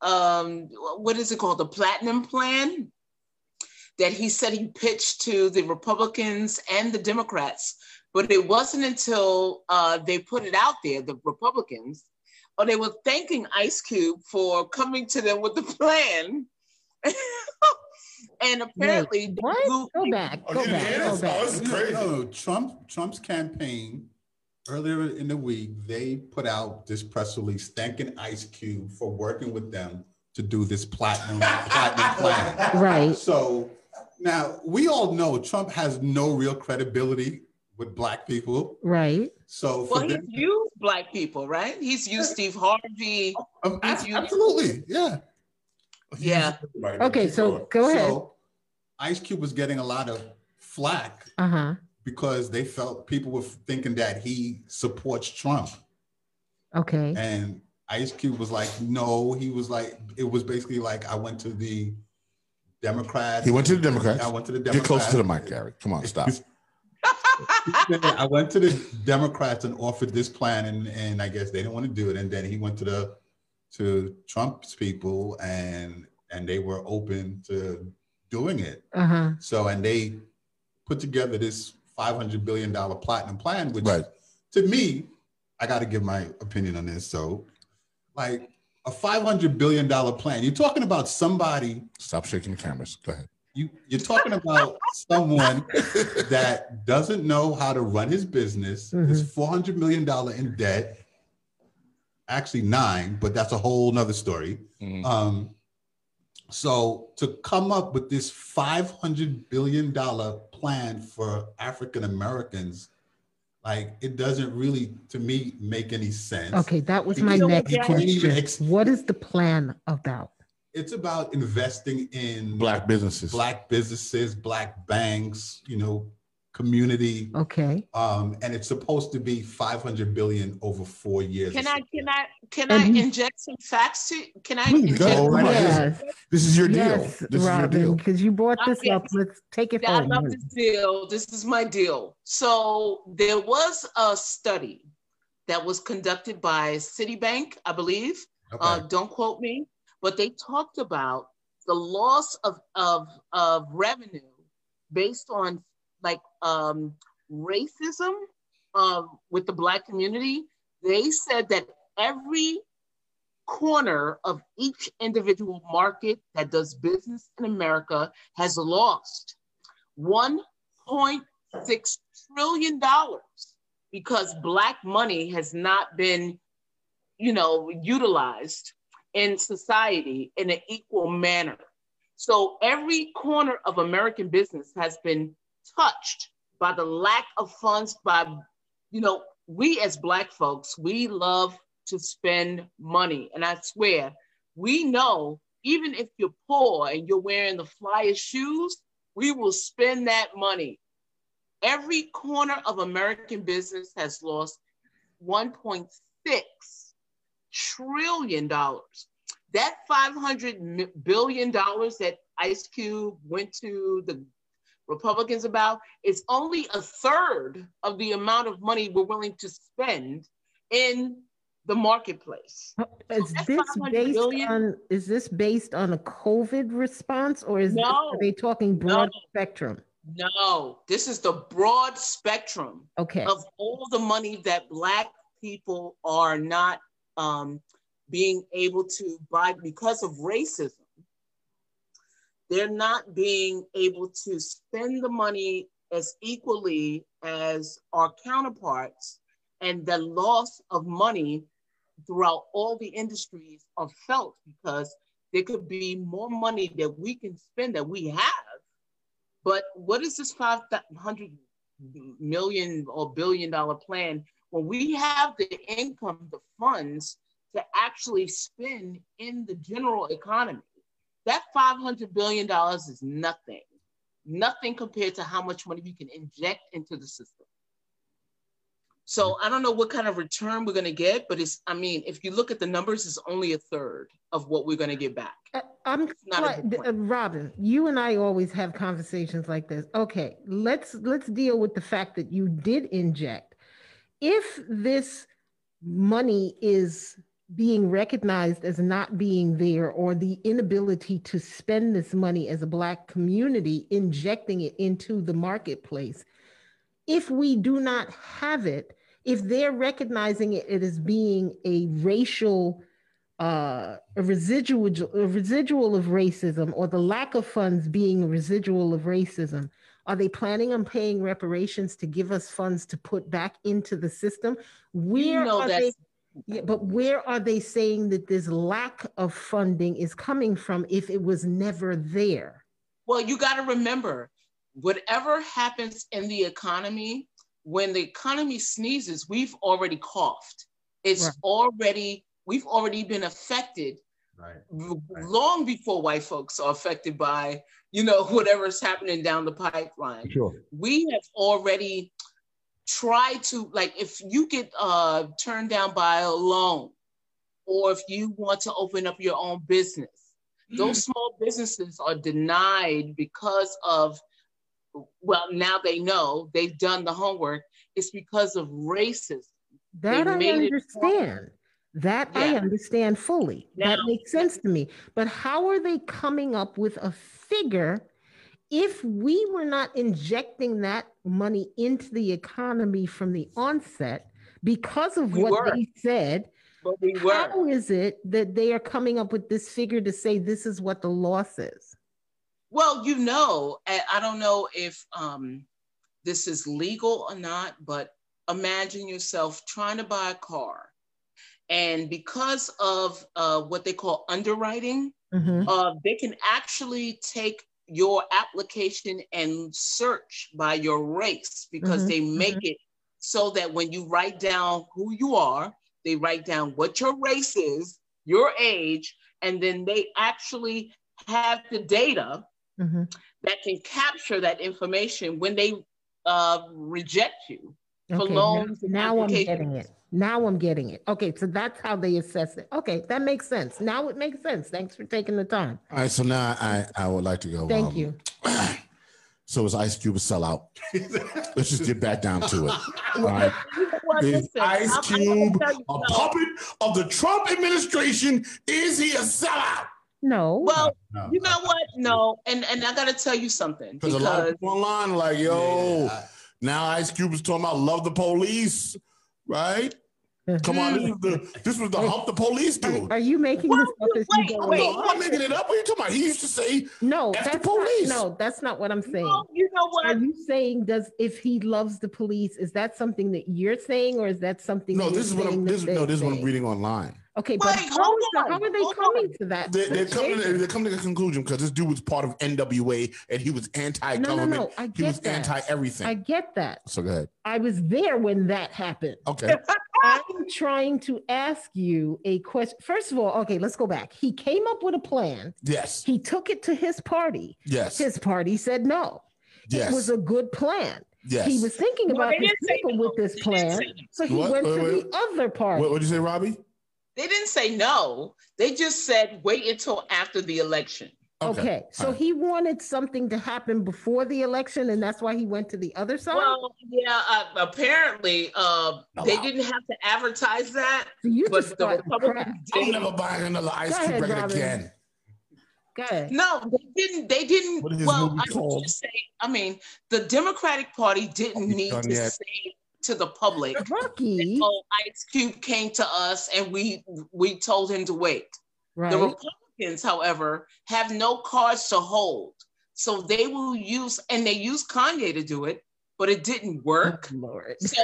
um what is it called the platinum plan that he said he pitched to the republicans and the democrats but it wasn't until uh, they put it out there the republicans or they were thanking ice cube for coming to them with the plan and apparently they What? blew- Go back. Go you back. Go back. Oh, No, crazy. no, Trump Trump's campaign earlier in the week, they put out this press release thanking Ice Cube for working with them to do this platinum platinum plan. Right. So now we all know Trump has no real credibility with black people. Right. So for well he's them, used black people right he's used steve harvey Um, he's used- absolutely, yeah. Yeah. Okay, so go ahead. So Ice Cube was getting a lot of flack Uh huh. because they felt people were thinking that he supports Trump. Okay. And Ice Cube was like, no, he was like, it was basically like, I went to the Democrats. He went to the Democrats. I went to the Democrats. Get Democrats. closer to the mic, Gary. Come on, stop. I went to the Democrats and offered this plan, and, and I guess they didn't want to do it. And then he went to the to Trump's people, and and they were open to doing it. Uh huh. So, and they put together this five hundred billion dollar platinum plan, which Right. to me, I got to give my opinion on this. So, like a five hundred billion dollar plan, you're talking about somebody. Stop shaking the cameras. Go ahead. You you're talking about someone that doesn't know how to run his business. Is four hundred million dollar in debt. Actually nine, but that's a whole nother story. Mhm. Um, so to come up with this five hundred billion dollar plan for African Americans, like it doesn't really, to me, make any sense. Okay, that was You my know, next you can't even question. ex- What is the plan about? It's about investing in Black businesses. black businesses, black banks, you know, community. Okay. Um, and it's supposed to be 500 billion over four years. Can I can I can And I he- inject some facts to can I Please, inject go. Right. Yes. This is your deal. Yes, This is your Robin, deal. because you brought Uh, this yes. up. Let's take it I home. love this deal. This is my deal. So there was a study that was conducted by Citibank, I believe. Uh, Okay. don't quote me, but they talked about the loss of of of revenue based on like um, racism um, with the black community. They said that every corner of each individual market that does business in America has lost 1.6 trillion dollars because black money has not been you know utilized in society in an equal manner So every corner of American business has been touched by the lack of funds by you know we as black folks we love to spend money. And i swear we know even if you're poor and you're wearing the flyest shoes we will spend that money. Every corner of american business has lost 1.6 trillion dollars. That 500 billion dollars that ice cube went to the Republicans about, it's only a third of the amount of money we're willing to spend in the marketplace. Is That's this based billion? on is this based on a COVID response or is this, are they talking broad No. spectrum? No, this is the broad spectrum Okay. of all the money that Black people are not um, being able to buy because of racism. They're not being able to spend the money as equally as our counterparts, and the loss of money throughout all the industries are felt because there could be more money that we can spend that we have. But what is this 500 million or billion dollar plan when we have the income, the funds to actually spend in the general economy? That $500 billion is nothing, nothing compared to how much money we can inject into the system. So I don't know what kind of return we're going to get, but it's, I mean, if you look at the numbers, it's only a third of what we're going to get back. Uh, I'm not quite- uh, Robin. You and I always have conversations like this. Okay, let's let's deal with the fact that you did inject. If this money is being recognized as not being there, or the inability to spend this money as a black community, injecting it into the marketplace, if we do not have it, if they're recognizing it as being a racial uh, a residual a residual of racism or the lack of funds being a residual of racism are they planning on paying reparations to give us funds to put back into the system? Where know are they that's- yeah, but where are they saying that this lack of funding is coming from if it was never there Well, you got to remember, whatever happens in the economy, when the economy sneezes, we've already coughed. It's Right. already, we've already been affected Right. long before white folks are affected by, you know, whatever's happening down the pipeline. Sure. We have already tried to, like, if you get uh, turned down by a loan, or if you want to open up your own business, those small businesses are denied because of well now they know they've done the homework it's because of racism That They I understand. That I understand fully. that makes sense to me. But how are they coming up with a figure if we were not injecting that money into the economy from the onset because of We what were. they said? but we were How is it that they are coming up with this figure to say this is what the loss is? well you know I, don't know if um, this is legal or not but imagine yourself trying to buy a car and because of uh, what they call underwriting Mhm. uh, they can actually take your application and search by your race because Mhm, they make it so that when you write down who you are, they write down what your race is, your age, and then they actually have the data Mhm. that can capture that information when they uh, reject you for Okay, now- loans and now I'm getting it. Now I'm getting it. Okay, so that's how they assess it. Okay, that makes sense. Now it makes sense. Thanks for taking the time. All right, so now I I would like to go. Thank um, you. So is Ice Cube a sellout? Let's just get back down to it. All right. You know Listen, Ice I'm- I'm gonna Cube a no. puppet of the Trump administration? Is he a sellout? No. Well, No. you know what? No, and and I gotta tell you something Because a lot of people online are like, yo, Yeah. Now Ice Cube is talking about love the police, right? Come on, this was the this was the mm-hmm. hump the police Are, dude. are you making Well, this up as wait, you go wait, along? I'm not making it up. What are you talking about? He used to say, No, F the that's police. not, no, that's not what I'm saying. no, you know what? Are you saying does if he loves the police, is that something that you're saying, or is that something? no, that this is what I'm this, no, this is what I'm reading online. Okay, but Wait, how, hold the- how are they hold coming on. to that? They, they're coming. They're coming to a conclusion because this dude was part of NWA and he was No, no, anti-government. no. no, I he was get that. anti-everything. I get that. so go ahead. I was there when that happened. Okay. I'm trying to ask you a question. First of all, okay, let's go back. He came up with a plan. Yes. He took it to his party. Yes. His party said no. Yes. It was a good plan. Yes. He was thinking about they his people no. with this plan. So he What? went Wait, to wait. the other party. What would you say, Robbie? They didn't say no. They just said wait until after the election. Okay, so All right. he wanted something to happen before the election, and that's why he went to the other side. Well, yeah, uh, apparently uh, they Wow. didn't have to advertise that, so you but just the started crap. Republicans I'm did. never buying another Ice Go Cube ahead, record Robin. again. Go ahead. No, they didn't. They didn't. What is his well, I should called? just say. I mean, the Democratic Party didn't need to yet? say to the public, Rocky, "Oh, Ice Cube came to us and we we told him to wait." right? The Republicans, however, have no cards to hold, so they will use and they use Kanye to do it, but it didn't work. Oh, Lord. So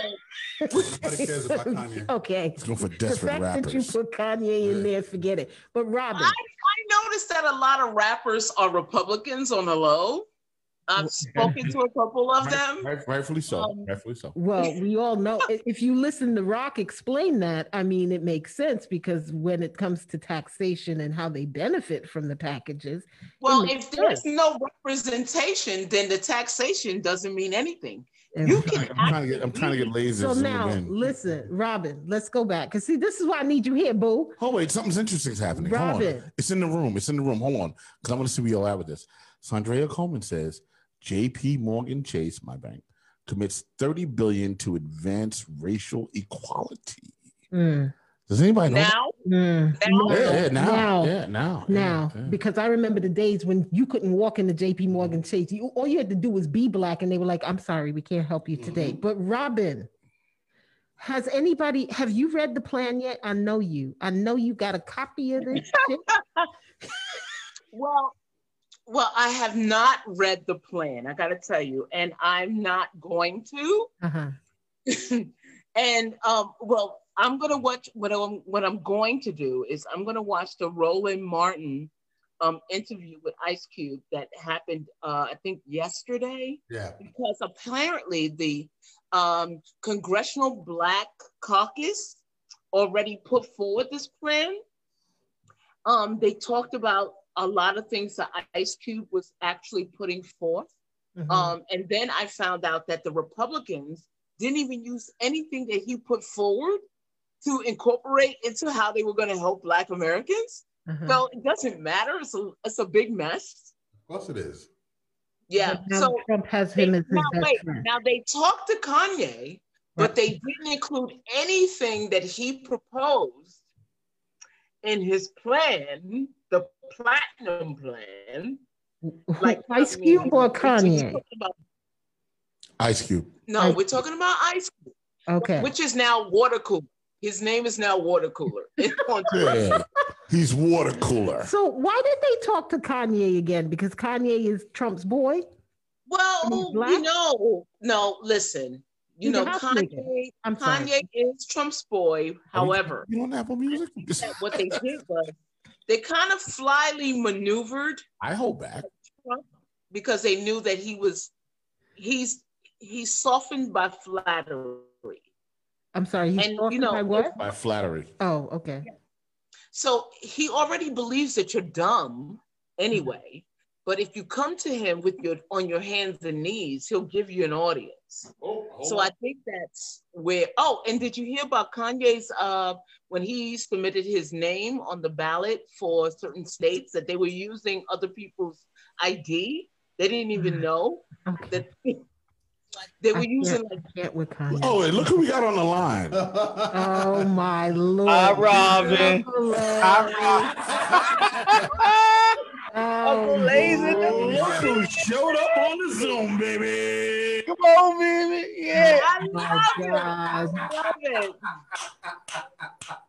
Nobody cares about Kanye. okay. Let's go for The desperate fact that you put Kanye in there, forget it. But Robin, I, I noticed that a lot of rappers are Republicans on the low. I've spoken to a couple of them. Right, rightfully so. Um, rightfully so. well, we all know if you listen to Rock explain that, I mean, it makes sense because when it comes to taxation and how they benefit from the packages, Well, makes if there's sense. no representation, then the taxation doesn't mean anything. and- You can I'm trying to get. I'm trying to get lazy. so now in. listen, Robin, let's go back. Because see, this is why I need you here, boo. Oh wait, something's interesting is happening. Hold on. Robin. It's in the room. It's in the room. Hold on, because I want to see where you're at with this. Sandrea Coleman says J.P. Morgan Chase, my bank, commits 30 billion to advance racial equality. Mm, Does anybody know? now, mm. now, Yeah, yeah, now, Now. yeah, now, Now, yeah, yeah. because I remember the days when you couldn't walk into JP Morgan Chase. You, all you had to do was be black, and they were like, I'm sorry, we can't help you today. But Robin, has anybody have you read the plan yet? I know you. I know you got a copy of this well, well, I have not read the plan. I got to tell you, and I'm not going to. Uh-huh. and um, well, I'm gonna watch. What I'm what I'm going to do is I'm gonna watch the Roland Martin um interview with Ice Cube that happened uh, I think yesterday. Yeah. because apparently the um, Congressional Black Caucus already put forward this plan. Um, they talked about a lot of things that Ice Cube was actually putting forth. Mhm. Um, and then I found out that the Republicans didn't even use anything that he put forward to incorporate into how they were going to help Black Americans. Uh-huh. So it doesn't matter. It's a, it's a big mess. Of course it is. Yeah. Now So Trump has they, him as his now, best wait, friend. now they talked to Kanye, but they didn't include anything that he proposed in his plan, the platinum plan. Like Ice I mean, Cube or Kanye? about- Ice Cube. no, Ice we're talking about Ice Cube, Okay. which is now water cooler. His name is now water cooler. It's on Twitter. Yeah, he's water cooler. So why did they talk to Kanye again? Because Kanye is Trump's boy. Well, black? you know, no, listen. You He's know. Kanye, I'm sorry. Kanye is Trump's boy. However, you on Apple Music? what they did was they kind of slyly maneuvered I hold back. Because they knew that he was he's he's softened by flattery. I'm sorry. He's And, you know, by what? By flattery. Oh, okay. So he already believes that you're dumb anyway. But if you come to him with your on your hands and knees, he'll give you an audience. So I think that's where. Oh, and did you hear about Kanye's uh, when he submitted his name on the ballot for certain states that they were using other people's ID? They didn't even know Okay. that they were I using can't, like I can't with Kanye. Oh, wait, look who we got on the line. Oh my lord. Hi, Robin. Oh, Uncle Lazy. Lord. Look who showed up on the Zoom, baby. Come on, baby. Yeah. I love it. God. I love it.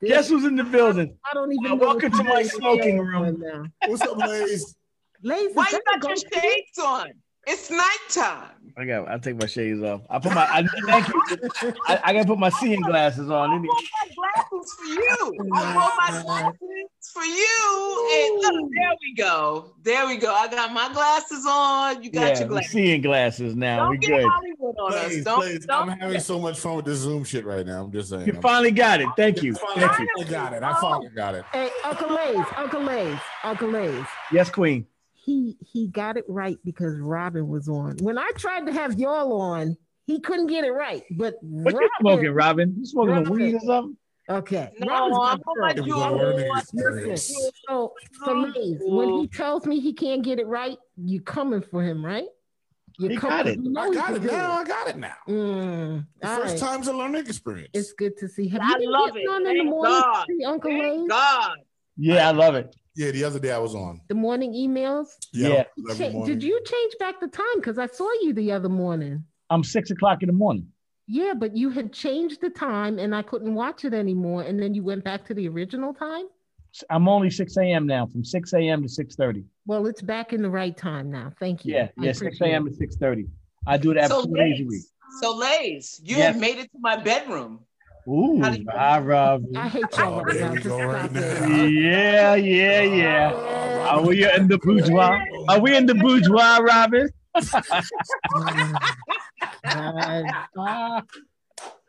Guess who's in the building? I don't even know. welcome to my smoking room. What's up, Lace? Lazy, Why is you got your shades on? It's nighttime. I got. I take my shades off. I put my. I, thank you. I, I gotta put my seeing glasses on. I bought my glasses for you. I bought my glasses for you. And look, there we go. There we go. I got my glasses on. You got Yeah, your glasses. seeing glasses now. Don't we get good. Hollywood on us. Don't, please. don't I'm having so much fun with this Zoom shit right now. I'm just saying. You I'm- finally got it. Thank you. Thank you. I got it. I finally got it. Hey, Uncle Lays, Uncle Lays, Uncle Lays. Yes, Queen. He he got it right because Robin was on. When I tried to have y'all on, he couldn't get it right. But What you smoking, Robin? You smoking a Robin. weed or something? Okay. No, Robin's I'm got on my it. It was Listen, experience. so, so Lays, when he tells me he can't get it right, you coming for him, right? You're He got it. You know I got it do now. I got it now. Mm, The first right. time's a learning experience. It's good to see. Have I you love it. on in the Thank morning, God. see Uncle Thank Lays? God. Yeah, I love it. Yeah, the other day I was on. The morning emails. Yeah. every Cha- morning. did you change back the time? Because I saw you the other morning. I'm six o'clock in the morning. Yeah, but you had changed the time and I couldn't watch it anymore. And then you went back to the original time? I'm only 6 a.m. now, from 6 a.m. to 6:30. Well, it's back in the right time now. Thank you. Yeah, I yeah, 6 a.m. it. to 6:30. I do that So four days a week. So Lays, you Yes. have made it to my bedroom. Ooh, you- I love I you. hate y'all Oh, right now. we Just right now. Yeah, yeah, yeah. Are we in the bourgeois? Are we in the bourgeois, Robin? God.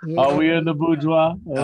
Yeah. Are we in the bourgeois? Okay.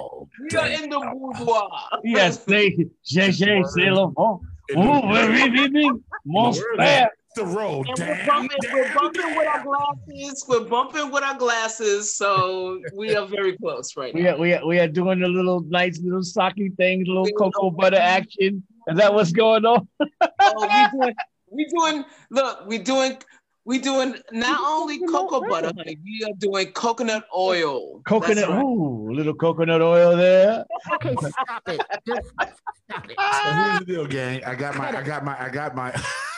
Oh, We are in the boudoir. Yes, they, j'ai, j'ai, c'est le vent. In the- Ooh, oui, oui, oui, mon In the word. frère. The road. And we're Damn, bumping, we're damn, with our glasses. We're bumping with our glasses. So we are very close right We now. are, we are, we are doing the little nice little socky things, little cocoa butter action. Is that what's going on? Oh, we doing, we doing, look, we doing, we doing not only cocoa butter, honey, we are doing coconut oil. Coconut, right. ooh, little coconut oil there. Okay, stop it. Just stop it. So here's the deal, gang. I got my, I got my, I got my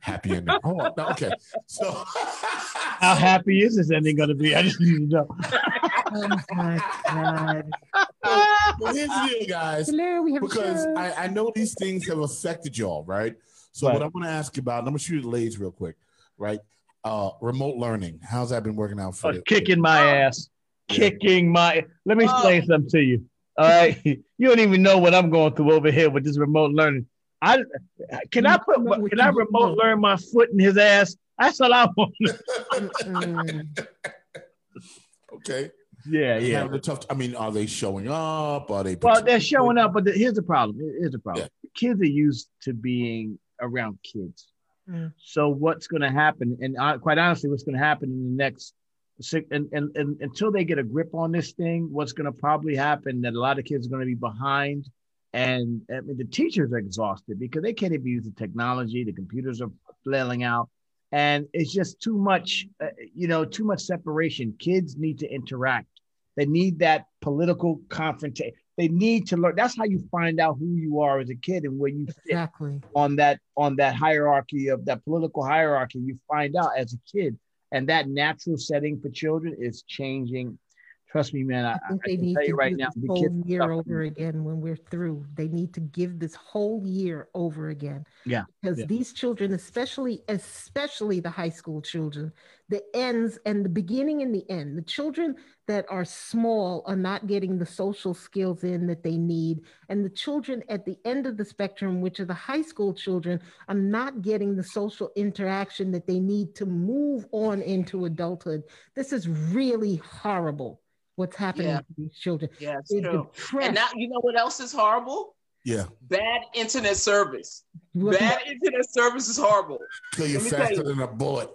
happy ending. Hold on. No, okay. So How happy is this ending going to be? I just need to know. Oh my God. well, here's the deal, guys. Hello, we have Because. I, I know these things have affected y'all, right? So Right. what I want to ask you about, and I'm gonna shoot you the ladies real quick, right? Uh, remote learning. How's that been working out for Oh, you? kicking my ass, kicking my. Let me Oh. explain something to you. All right, you don't even know what I'm going through over here with this remote learning. I can I put You know what can I remote learn my foot in his ass? That's all I want. Okay. yeah, yeah. Having a tough. I mean, are they showing up? Are they? Well, they're showing up, but the, here's the problem. Here's the problem. Yeah. Kids are used to being around kids. Mm. So what's going to happen? And uh, quite honestly, what's going to happen in the next six and, and, and until they get a grip on this thing, what's going to probably happen that a lot of kids are going to be behind. And I mean, the teachers are exhausted because they can't even use the technology. The computers are flailing out, and it's just too much. Uh, you know, too much separation. Kids need to interact. They need that political confrontation. They need to learn. That's how you find out who you are as a kid and where you fit Exactly. on that on that hierarchy of that political hierarchy. You find out as a kid, and that natural setting for children is changing. Trust me, man. I, I think I they can need tell to you right do now, this whole year suffering. over again when we're through. They need to give this whole year over again. Yeah, Because yeah. these children, especially especially the high school children, the ends and the beginning and the end, the children that are small are not getting the social skills in that they need. And the children at the end of the spectrum, which are the high school children, are not getting the social interaction that they need to move on into adulthood. This is really horrible. What's happening Yeah. to these children? Yeah, it's true. depressed. And now you know what else is horrible? Yeah. Bad internet service. What- Bad internet service is horrible. Kill you Let faster you. than a bullet.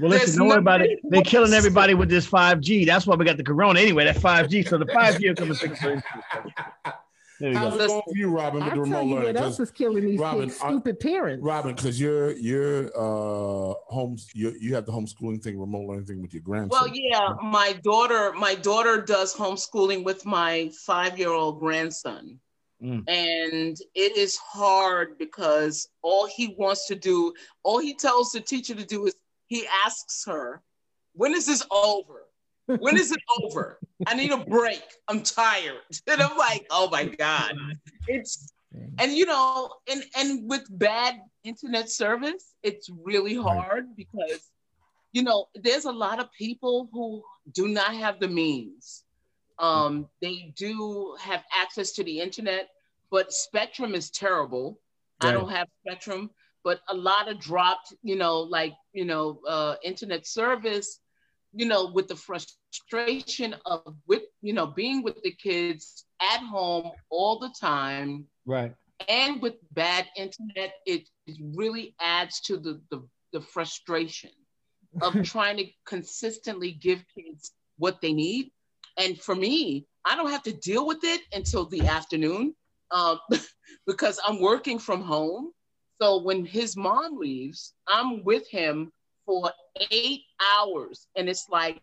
Well, There's listen, don't worry about it. They're killing everybody with this 5G. That's why we got the corona anyway. That 5G. So the 5G will come and fix it. There we How's go. it going for you, Robin, with I'll the remote you learning? what else 'Cause- is killing these Robin, kids, I- stupid parents. Robin, because you're you're uh homes you you have the homeschooling thing, remote learning thing with your grandson. Well, yeah, my daughter, my daughter does homeschooling with my five-year-old grandson. Mm. And it is hard because all he wants to do, all he tells the teacher to do is he asks her, when is this over? When is it over? I need a break. I'm tired. And I'm like, oh my God. It's and you know, and and with bad internet service, it's really hard because you know, there's a lot of people who do not have the means. Um, they do have access to the internet, but Spectrum is terrible. I don't have Spectrum, but a lot of dropped, you know, like, you know, uh, internet service, you know, with the frustration of with, you know, being with the kids at home all the time Right. and with bad internet, it, it really adds to the, the, the frustration of trying to consistently give kids what they need. And for me, I don't have to deal with it until the afternoon um, because I'm working from home. So when his mom leaves, I'm with him for eight hours. And it's like,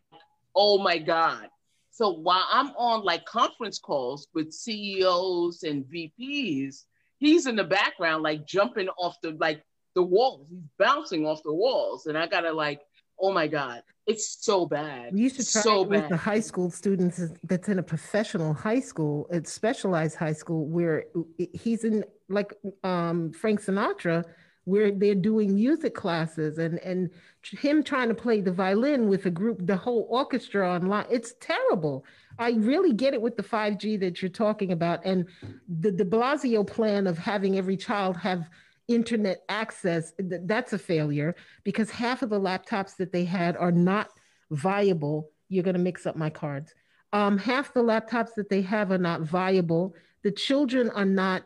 oh my God. So while I'm on like conference calls with CEOs and VPs, he's in the background, like jumping off the like the walls. He's bouncing off the walls. And I gotta like, oh my God, it's so bad. We used to try so it with bad. the high school students that's in a professional high school, it's specialized high school where he's in like um, Frank Sinatra, where they're doing music classes and and him trying to play the violin with a group, the whole orchestra online. It's terrible. I really get it with the 5G that you're talking about and the De Blasio plan of having every child have internet access. That's a failure because half of the laptops that they had are not viable. You're going to mix up my cards. Um, half the laptops that they have are not viable. The children are not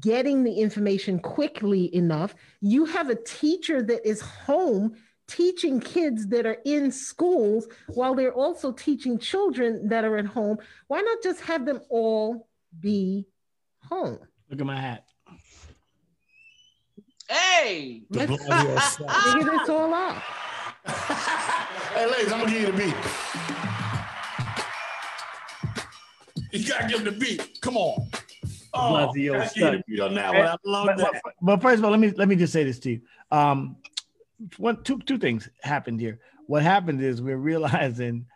getting the information quickly enough. You have a teacher that is home teaching kids that are in schools while they're also teaching children that are at home. Why not just have them all be home? Look at my hat. Hey, Let's Blasio figure this all out. hey, ladies, I'm gonna give you the beat. You gotta give him the beat. Come on. Oh, Blasio gotta give you the sucks. beat on that one. I love But, that. but- but first of all, let me let me just say this to you. Um, one, two, two things happened here. What happened is we're realizing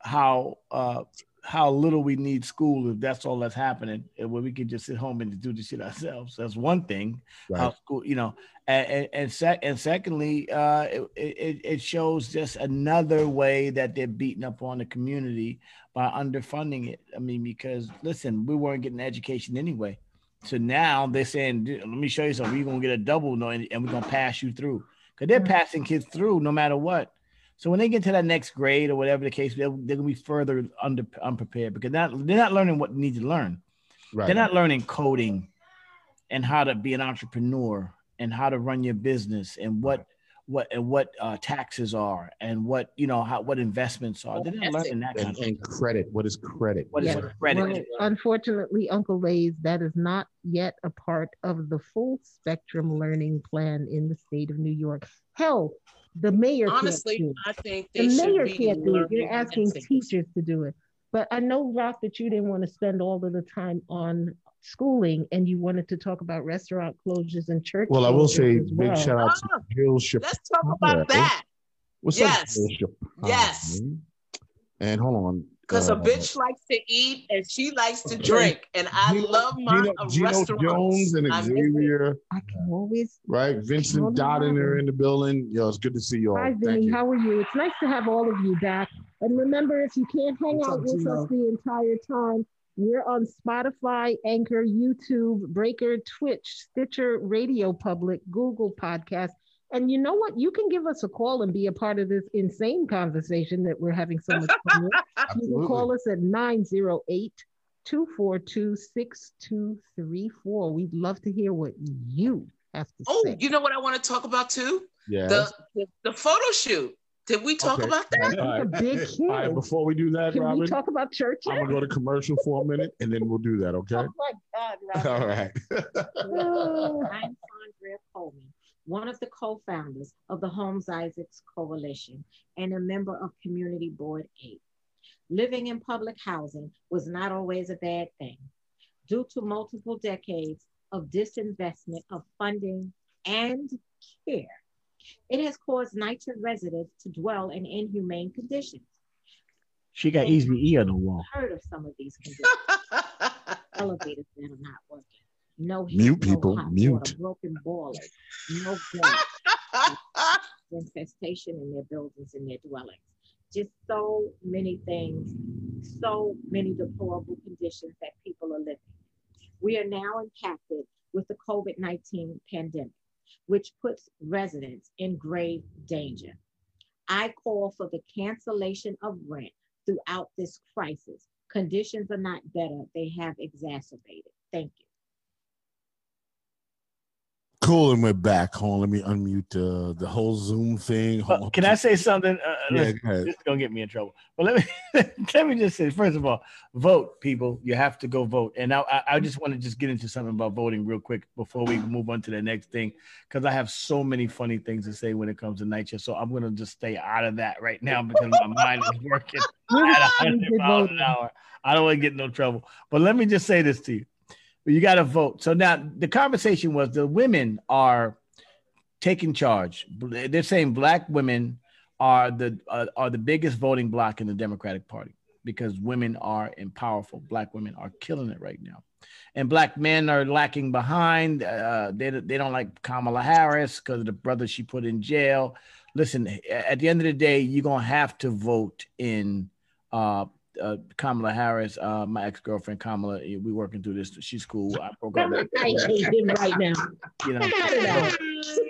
how uh, how little we need school if that's all that's happening, and where we can just sit home and do the shit ourselves. That's one thing. How school, you know, and and, and, sec- and secondly, uh, it, it it shows just another way that they're beating up on the community by underfunding it. I mean, because listen, we weren't getting education anyway. So now they're saying, let me show you something. You're gonna get a double, no, and we're gonna pass you through. Because they're Mhm. passing kids through no matter what. So when they get to that next grade or whatever the case, they're, they're gonna be further under unprepared because not, they're not learning what they need to learn. Right. They're not learning coding and how to be an entrepreneur and how to run your business and what what and what uh, taxes are and what you know how what investments are. They're not learning that kind and, of and credit. What is credit? what is Yeah. credit. Well, unfortunately, Uncle Lay's, that is not yet a part of the full spectrum learning plan in the state of New York. Hell, the mayor honestly, can't do I think they The should mayor be can't do it. You're asking teachers to do it. But I know, Rock, that you didn't want to spend all of the time on schooling and you wanted to talk about restaurant closures and church Well, I will say as big well. shout out to Ah, Jill Shapiro. Let's talk about that. What's Yes. up, Jill Shapiro? Yes. And hold on. Because uh, a bitch likes to eat and she likes to drink. And I Gino- love my Gino, Gino restaurants. Jones and I. Xavier, I can always. right? Vincent Hold Dodd in there on. in the building. Yo, it's good to see you all. Hi, Vinny. How are you? It's nice to have all of you back. And remember, if you can't hang What's out up, with us the entire time, we're on Spotify, Anchor, YouTube, Breaker, Twitch, Stitcher, Radio Public, Google Podcast. And you know what? You can give us a call and be a part of this insane conversation that we're having so much fun with. You can call us at 908 242 6234. We'd love to hear what you have to Oh, say. Oh, you know what I want to talk about too? Yes. The, the the photo shoot. Did we talk Okay. about that? All He's a big All right, before we do that, Can Robin, we talk about church? I'm gonna go to commercial for a minute, and then we'll do that. Oh, okay. Oh my God, Robin. All right. Oh. I'm Sandra Coleman, one of the co-founders of the Holmes Isaacs Coalition and a member of Community Board 8. Living in public housing was not always a bad thing. Due to multiple decades of disinvestment of funding and care, it has caused NYCHA residents to dwell in inhumane conditions. She got easy E on the wall. Heard of some of these conditions. Elevators that are not working. No heat, Mute no people, mute. Water, broken boilers, no infestation in their buildings and their dwellings. Just so many things, so many deplorable conditions that people are living. We are now impacted with the COVID 19 pandemic, which puts residents in grave danger. I call for the cancellation of rent throughout this crisis. Conditions are not better, they have exacerbated. Thank you. Cool, and we're back. Hold on, let me unmute uh, the whole Zoom thing. Hold Uh, on. can I say something? Uh, Yeah, listen, go this is gonna get me in trouble. But let me let me just say, first of all, vote, people. You have to go vote. And now I, I just want to just get into something about voting real quick before we move on to the next thing, because I have so many funny things to say when it comes to night shift. So I'm gonna just stay out of that right now because my mind is working at 100 miles an hour. I don't want to get in no trouble. But let me just say this to you. You got to vote. So now the conversation was the women are taking charge. They're saying black women are the uh, are the biggest voting block in the Democratic Party because women are and powerful. Black women are killing it right now, and black men are lacking behind. Uh, they they don't like Kamala Harris because of the brother she put in jail. Listen, at the end of the day, you're gonna have to vote in uh, uh, Kamala Harris, uh, my ex girlfriend Kamala. We working through this. She's cool. I broke up. with her. I hate him right now. You know. Cut it out.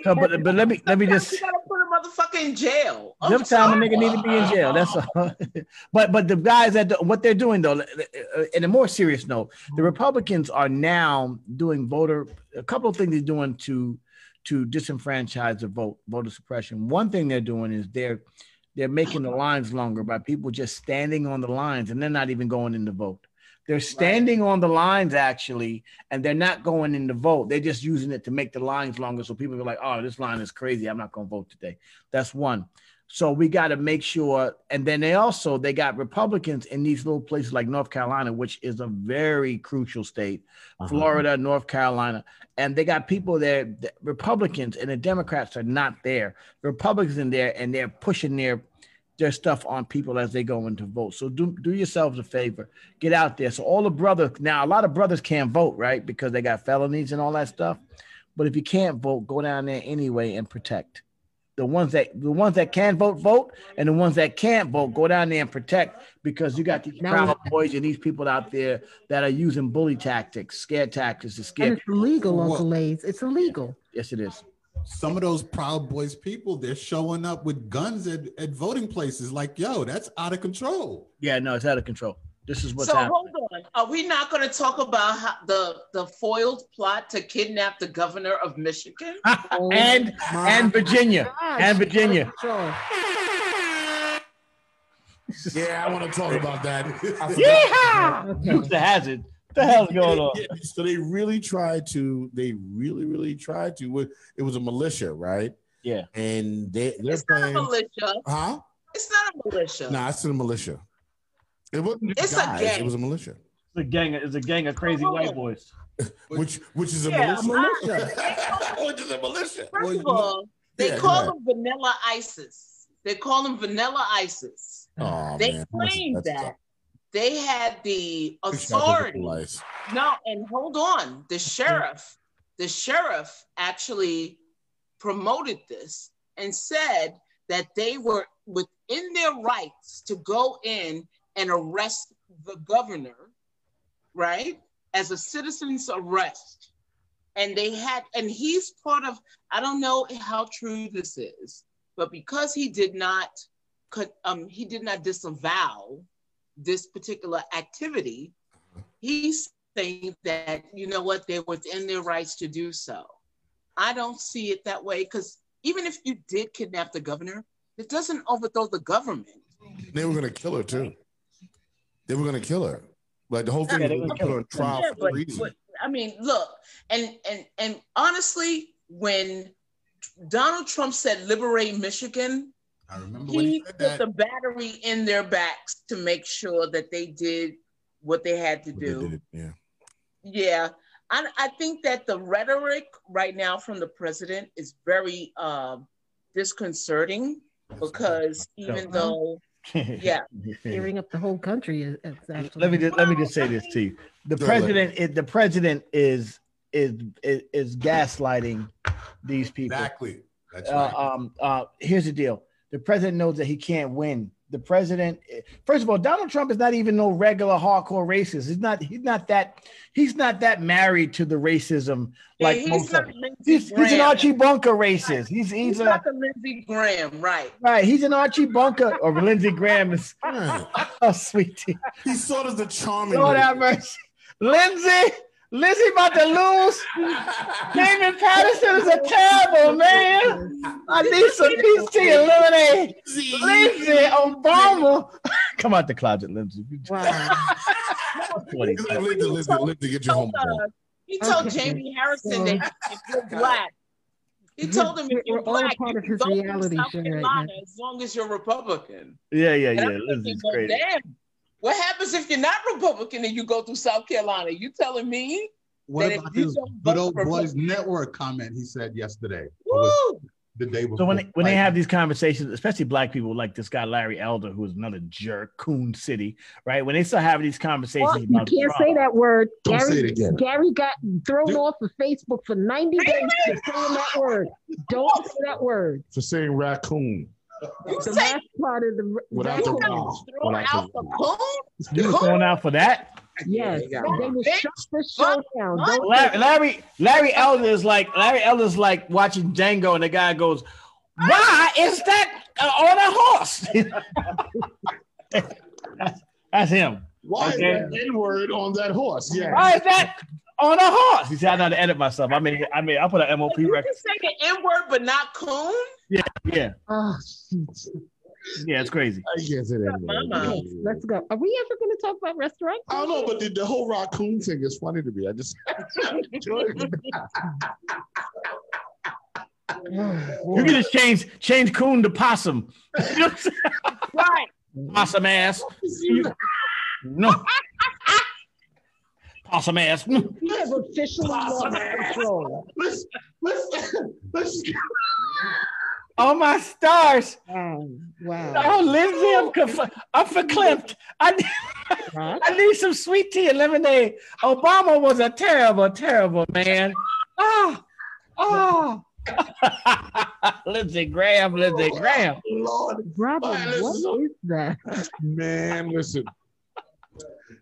So, but but let me let me just. You put a motherfucker in jail. I'm Them time a nigga need to be in jail. That's all. but but the guys that do, what they're doing though, uh, in a more serious note, the Republicans are now doing voter. A couple of things they're doing to to disenfranchise the vote, voter suppression. One thing they're doing is they're they're making the lines longer by people just standing on the lines and they're not even going in to vote. They're standing on the lines actually, and they're not going in to vote. They're just using it to make the lines longer. So people are like, oh, this line is crazy. I'm not going to vote today. That's one. So we got to make sure. And then they also they got Republicans in these little places like North Carolina, which is a very crucial state, uh-huh. Florida, North Carolina, and they got people there, the Republicans and the Democrats are not there. Republicans in there, and they're pushing their their stuff on people as they go in to vote. So do do yourselves a favor, get out there. So all the brothers now, a lot of brothers can't vote, right? Because they got felonies and all that stuff. But if you can't vote, go down there anyway and protect the ones that the ones that can vote vote and the ones that can't vote go down there and protect because you got these Now- proud boys and these people out there that are using bully tactics scare tactics to scare And it's illegal, Uncle Lays. It's illegal. yes it is Some of those Proud Boys people, they're showing up with guns at, at voting places. Like, yo, that's out of control. yeah no it's out of control this is what's so happening hold on. Are we not going to talk about how the the foiled plot to kidnap the governor of Michigan? Oh and and virginia gosh, and virginia Yeah, I want to talk about that. Yeah Okay. the hazard what the hell's going on so they really tried to. They really, really tried to. It was a militia, right? yeah And they they're It's not a militia. Huh? It's not a militia. Nah, it's a militia. It wasn't just It's a guys. gang. It was a militia. it's a gang it's a gang of crazy white boys Which which is a Yeah, militia. which is a militia. First of all, they yeah, call ahead. them Vanilla ISIS. They call them Vanilla ISIS. Oh, they man. claim That's that tough. They had the We should have authority. No, and hold on. The sheriff, the sheriff actually promoted this and said that they were within their rights to go in and arrest the governor, right? As a citizen's arrest. And they had, and he's part of, I don't know how true this is, but because he did not, could, um, he did not disavow this particular activity, he's saying that you know what they're within their rights to do so. I don't see it that way because even if you did kidnap the governor, it doesn't overthrow the government. They were gonna kill her too. They were gonna kill her. Like the whole thing Yeah, was they gonna were put her on trial Yeah, for but, but I mean, look, and and and honestly, when Donald Trump said liberate Michigan, I remember when he he put that. the battery in their backs to make sure that they did what they had to But do. it, Yeah. Yeah, I, I think that the rhetoric right now from the president is very um, disconcerting because even though, yeah, Tearing up the whole country is, is actually. let me just let me just say this to you. The Go ahead. president is the president is is is, is gaslighting these people. Exactly. That's uh, right. um, uh, here's the deal: the president knows that he can't win. The president, first of all, Donald Trump is not even no regular hardcore racist. He's not. He's not that. He's not that married to the racism like he's most not of- Lindsey He's, he's an Archie Bunker racist. He's he's, He's a not the Lindsey Graham, right? right. He's an Archie Bunker or Lindsey Graham is. Oh, sweetie. He's sort of the charming. Lord one. have mercy. Lindsey, Lindsey about to lose. Damon Patterson is a terrible man. I need some peace to and lemonade. Lindsey Obama. Come out the closet, Lindsey. Wow. Funny. Lindsey, Lindsey, Lindsey, get your home Uh, he told Okay. Jamie Harrison So- that if you're black, he told him if you're black, part you of his go to reality South show right as long as you're Republican. Yeah, yeah, yeah. I'm Lindsey's crazy. damn. What happens if you're not Republican and you go through South Carolina? You telling me? What that if about you his good old boys network comment he said yesterday? Woo! the day before. So when they, when they have these conversations, especially black people like this guy Larry Elder, who is another jerk, Coon City, right? When they start having these conversations Well, you can't Trump, say that word. Don't Gary, say it again. Gary got thrown off of Facebook for 90 days for saying that word. Don't say that word. For saying raccoon. You The say last part of the Without the word. R's. throw Without out the the coon? you were thrown out for that. Yes, Yeah, they will shut the show down. Larry, Larry, Larry Elder is like Larry Elder is like watching Django, and the guy goes, "Why is that uh, on a horse?" that's, that's him. Why Okay. is that N word on that horse? Yeah. Why is that on a horse? He said, "I know how to edit myself. I mean, I mean, I put an MOP You record. can say the N word, but not coon? Yeah, yeah. Oh, yeah, it's crazy. I can't say that. Mama. okay, let's go. Are we ever going to talk about restaurants? I don't know, but the, the whole raccoon thing is funny to me. I just You can just change change coon to possum. You know what I'm saying? Right. possum ass. No. Possum ass. We have officially lost control. let's let's let's Oh my stars. Wow. Wow. Oh, Lindsey, I'm, conf- I'm verklempt. I need, I need some sweet tea and lemonade. Obama was a terrible, terrible man. Oh, oh. Lindsey Graham, Lindsey oh, Graham. Lord Robert, Man, what that? man, listen.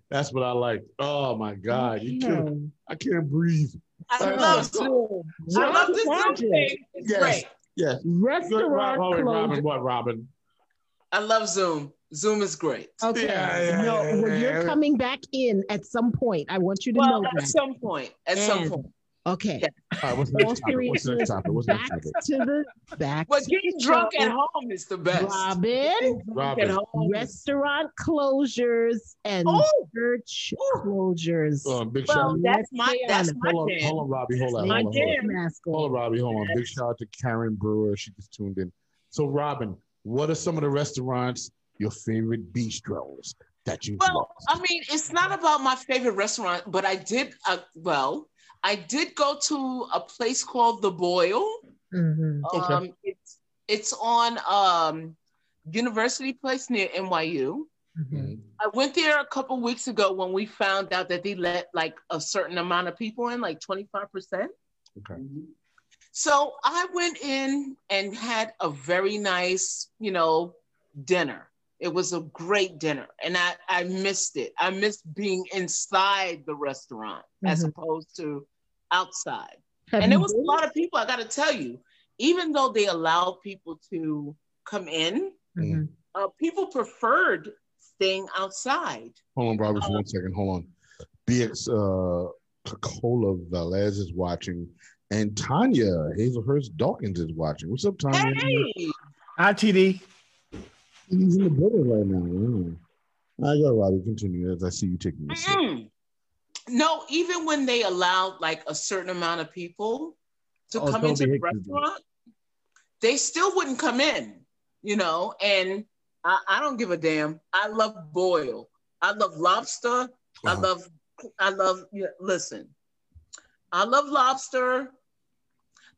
That's what I like. Oh my God, you can't. No. I can't breathe. I Oh. love Zoom. I love this Zoom Roger. thing. It's Yes. great. Yes. Good, Restaurant Robin, Robin, what, Robin? I love Zoom. Zoom is great. Okay. Yeah, yeah, no, yeah, well, yeah, you're yeah. coming back in at some point. I want you to Well, know at that. some point. At some point. Okay. All right, what's next topic? What's the next topic? What's the back next topic? to the back. But to getting drunk at home is the best. Robin, At Robin. home. restaurant closures and Oh. church Ooh. closures. Oh, big Well, shout. that's my that's on my Hold on, hold on, Robbie. Hold on, My hold on. Hold on. jam. Mask Hold on, on. Robbie. Hold on. Big shout out to Karen Brewer. She just tuned in. So, Robin, what are some of the restaurants, your favorite bistros that you Well, love? I mean, it's not about my favorite restaurant, but I did. Uh, well, I did go to a place called The Boil. Mhm. Okay. Um, it's it's on um, University Place near NYU. Mhm. I went there a couple weeks ago when we found out that they let like a certain amount of people in, like 25%. Okay. So I went in and had a very nice, you know, dinner. It was a great dinner. And I, I missed it. I missed being inside the restaurant as Mhm. opposed to outside. Have and there you was a lot of people, I got to tell you, even though they allowed people to come in, Mhm. uh, people preferred staying outside. Hold on, Robert, for one second. Hold on. BX uh, Coca-Cola Velez is watching, and Tanya Hazelhurst Dawkins is watching. What's up, Tanya? Hey, Hi, TD. He's in the building right now. Yeah. I got Robbie. Continue as I see you taking this. No, even when they allowed like a certain amount of people to Oh, come Toby into the Hicks restaurant, they still wouldn't come in, you know. And I, I don't give a damn. I love boil. I love lobster. I Uh-huh. love. I love. Listen, I love lobster.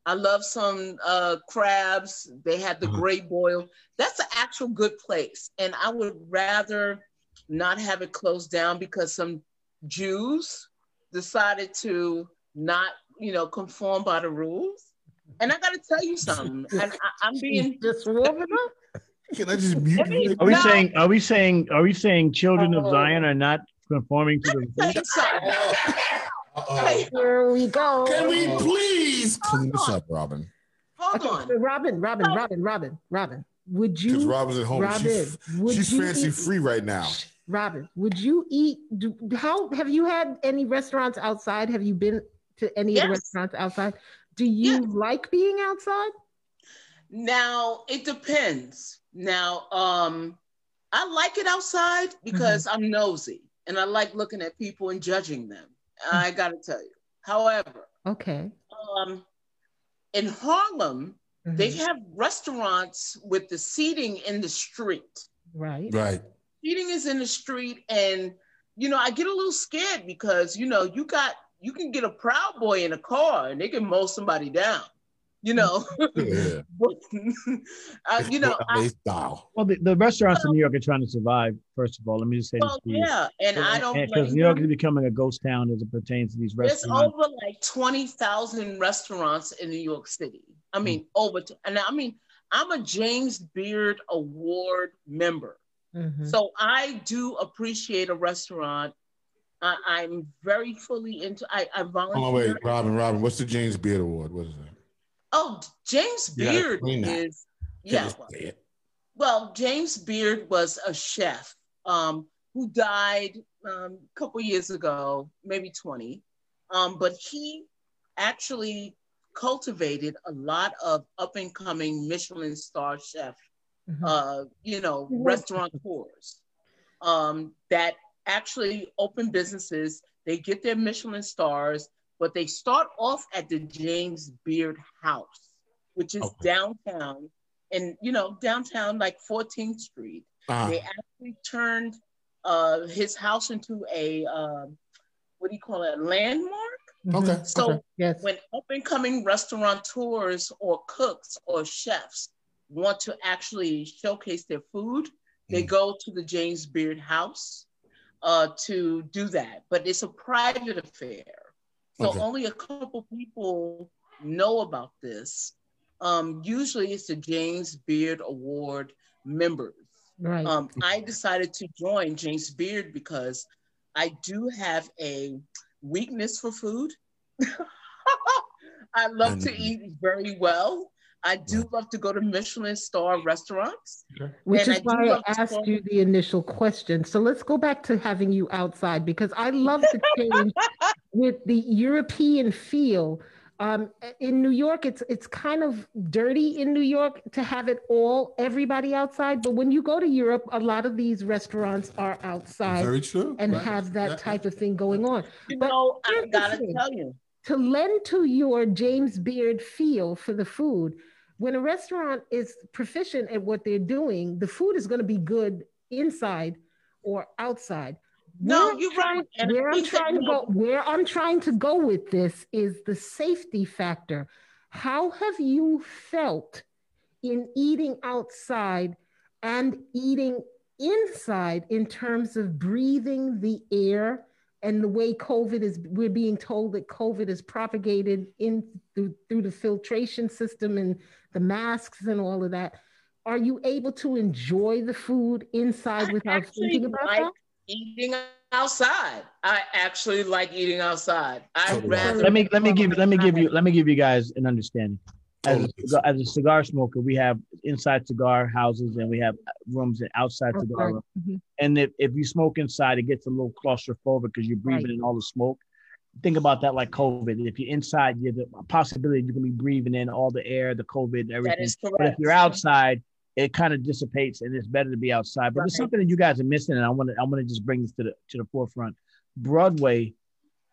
I love some uh, crabs. They had the Uh-huh. great boil. That's an actual good place, and I would rather not have it closed down because some Jews decided to not, you know, conform by the rules. And I got to tell you something. And I, I'm being just warming up. Can I just mute you? Are we No. saying? Are we saying? Are we saying children of Oh. Zion are not conforming to Tell the? You. Uh-oh. Here we go. Can we please clean this up, Robin? Hold Okay, on. so Robin, Robin, Robin, Robin, Robin. Would you? Because you, Robin's at home. Robin, she's she's fancy eat- free right now. Robin, would you eat? Do, how have you had any restaurants outside? Have you been to any of the Yes. restaurants outside? Do you Yeah. like being outside? Now it depends. Now, um, I like it outside because I'm nosy and I like looking at people and judging them. I gotta tell you. However, Okay. um, in Harlem, they Mhm. have restaurants with the seating in the street. Right. Right. Seating is in the street, and you know, I get a little scared because you know, you got you can get a proud boy in a car and they can mow somebody down. You know, Yeah. uh, you know, I, style. Well, the, the restaurants in New York are trying to survive. First of all, let me just say well, this yeah, and I don't because New York is becoming a ghost town as it pertains to these restaurants. There's restaurants. over like 20,000 restaurants in New York City. I mean, over, t- and I mean, I'm a James Beard Award member. Mhm. So I do appreciate a restaurant. I, I'm very fully into, I, I volunteer. Oh wait, Robin, Robin. What's the James Beard Award? What is that? Oh, James Beard explain that. is, Can't yeah. well. Well, James Beard was a chef um, who died um, a couple years ago, maybe 20. Um, but he actually cultivated a lot of up and coming Michelin star chef, Mhm. uh, you know, Mhm. restaurateurs um, that actually open businesses. They get their Michelin stars, but they start off at the James Beard House, which is Okay. downtown, and you know, downtown like 14th Street. Uh, They actually turned uh, his house into a um, what do you call it? A landmark. okay. Mhm. So Okay. Yes. when up and coming restaurateurs or cooks or chefs want to actually showcase their food, they Mm. go to the James Beard House uh, to do that. But it's a private affair. So Okay. only a couple people know about this. Um, usually it's the James Beard Award members. Right. Um, I decided to join James Beard because I do have a weakness for food. I love to eat very well. I do love to go to Michelin star restaurants. Which and I is why I to asked go- you the initial question. So let's go back to having you outside because I love to change with the European feel. Um, in New York, it's it's kind of dirty in New York to have it all everybody outside. But when you go to Europe, a lot of these restaurants are outside Very true. and Right. have that Yeah. type of thing going on. You But know, I here's the gotta tell you. to lend to your James Beard feel for the food, when a restaurant is proficient at what they're doing, the food is going to be good inside or outside. No, you're trying- right. And Where I'm trying to go, where I'm trying to go with this is the safety factor. How have you felt in eating outside and eating inside in terms of breathing the air and the way COVID is, we're being told that COVID is propagated in through, through the filtration system and the masks and all of that. Are you able to enjoy the food inside without thinking about like that? Eating outside. I actually like eating outside. I So do I. rather let me let me give let me give you let me give you guys an understanding. As a, cigar- as a cigar smoker, we have inside cigar houses and we have rooms and outside cigar Okay. rooms. Mhm. And if, if you smoke inside, it gets a little claustrophobic because you're breathing Right. in all the smoke. Think about that like COVID. If you're inside, you have the possibility you can be breathing in all the air, the COVID, everything. That is But if you're outside, it kind of dissipates, and it's better to be outside. But there's something that you guys are missing, and I want to I want to just bring this to the to the forefront. Broadway,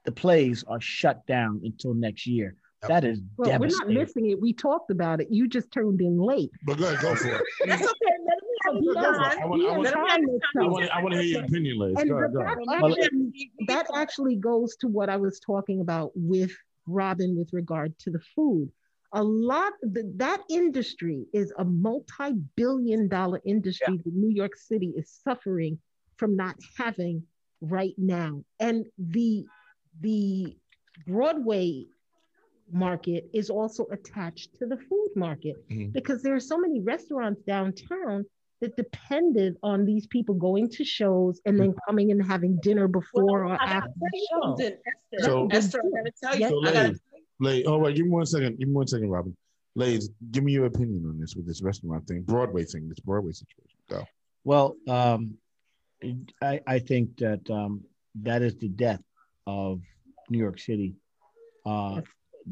the plays are shut down until next year. Yep. That is Well, we're not missing it. We talked about it. You just turned in late. But go ahead, go for it. That's okay. Let me have He his does. I want- I He want- has Let me time have next his I time. want, I want to hear your opinion, Liz. And Go ahead, go that ahead. Actually, that actually goes to what I was talking about with Robin with regard to the food. A lot th- that industry is a multi-billion dollar industry that New York City is suffering from not having right now. And the the Broadway market is also attached to the food market Mhm. because there are so many restaurants downtown that depended on these people going to shows and then coming and having dinner before or I after the show. Esther. So- Esther, I gotta tell you, Yeah. So, I gotta ladies, oh, wait, give me one second. Give me one second, Robin. Ladies, give me your opinion on this with this restaurant thing, Broadway thing, this Broadway situation. Go. Well, um, I, I think that um, that is the death of New York City. Uh,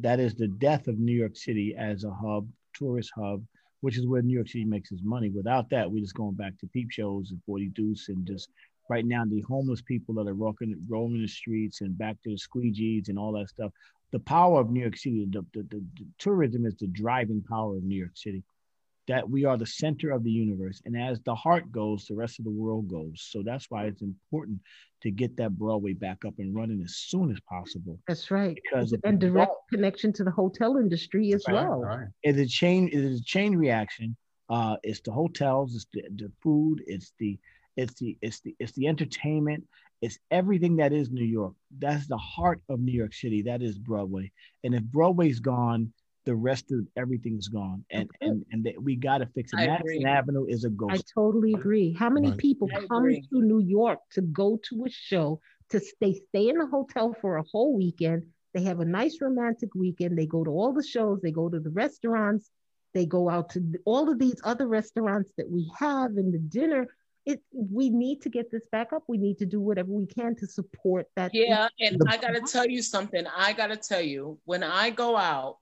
that is the death of New York City as a hub, tourist hub, which is where New York City makes its money. Without that, we're just going back to peep shows and 40 Deuce and just right now the homeless people that are walking, roaming the streets and back to the squeegees and all that stuff. The power of New York City, the, the, the, the tourism is the driving power of New York City that we are the center of the universe. And as the heart goes, the rest of the world goes. So that's why it's important to get that Broadway back up and running as soon as possible. That's right. Because and direct don't- connection to the hotel industry as Right, well. It's a chain. It is a chain reaction. Uh, it's the hotels. It's the, the food. It's the it's the it's the it's the entertainment. It's everything that is New York. That's the heart of New York City. That is Broadway. And if Broadway's gone, the rest of everything's gone. And and and that we got to fix it. I Madison agree. Avenue is a I ghost. totally agree. How many Right. people I come agree. to New York to go to a show to stay stay in a hotel for a whole weekend? They have a nice romantic weekend. They go to all the shows. They go to the restaurants. They go out to all of these other restaurants that we have and the dinner. It we need to get this back up. We need to do whatever we can to support that. Yeah, and I gotta tell you something. I gotta tell you, when I go out,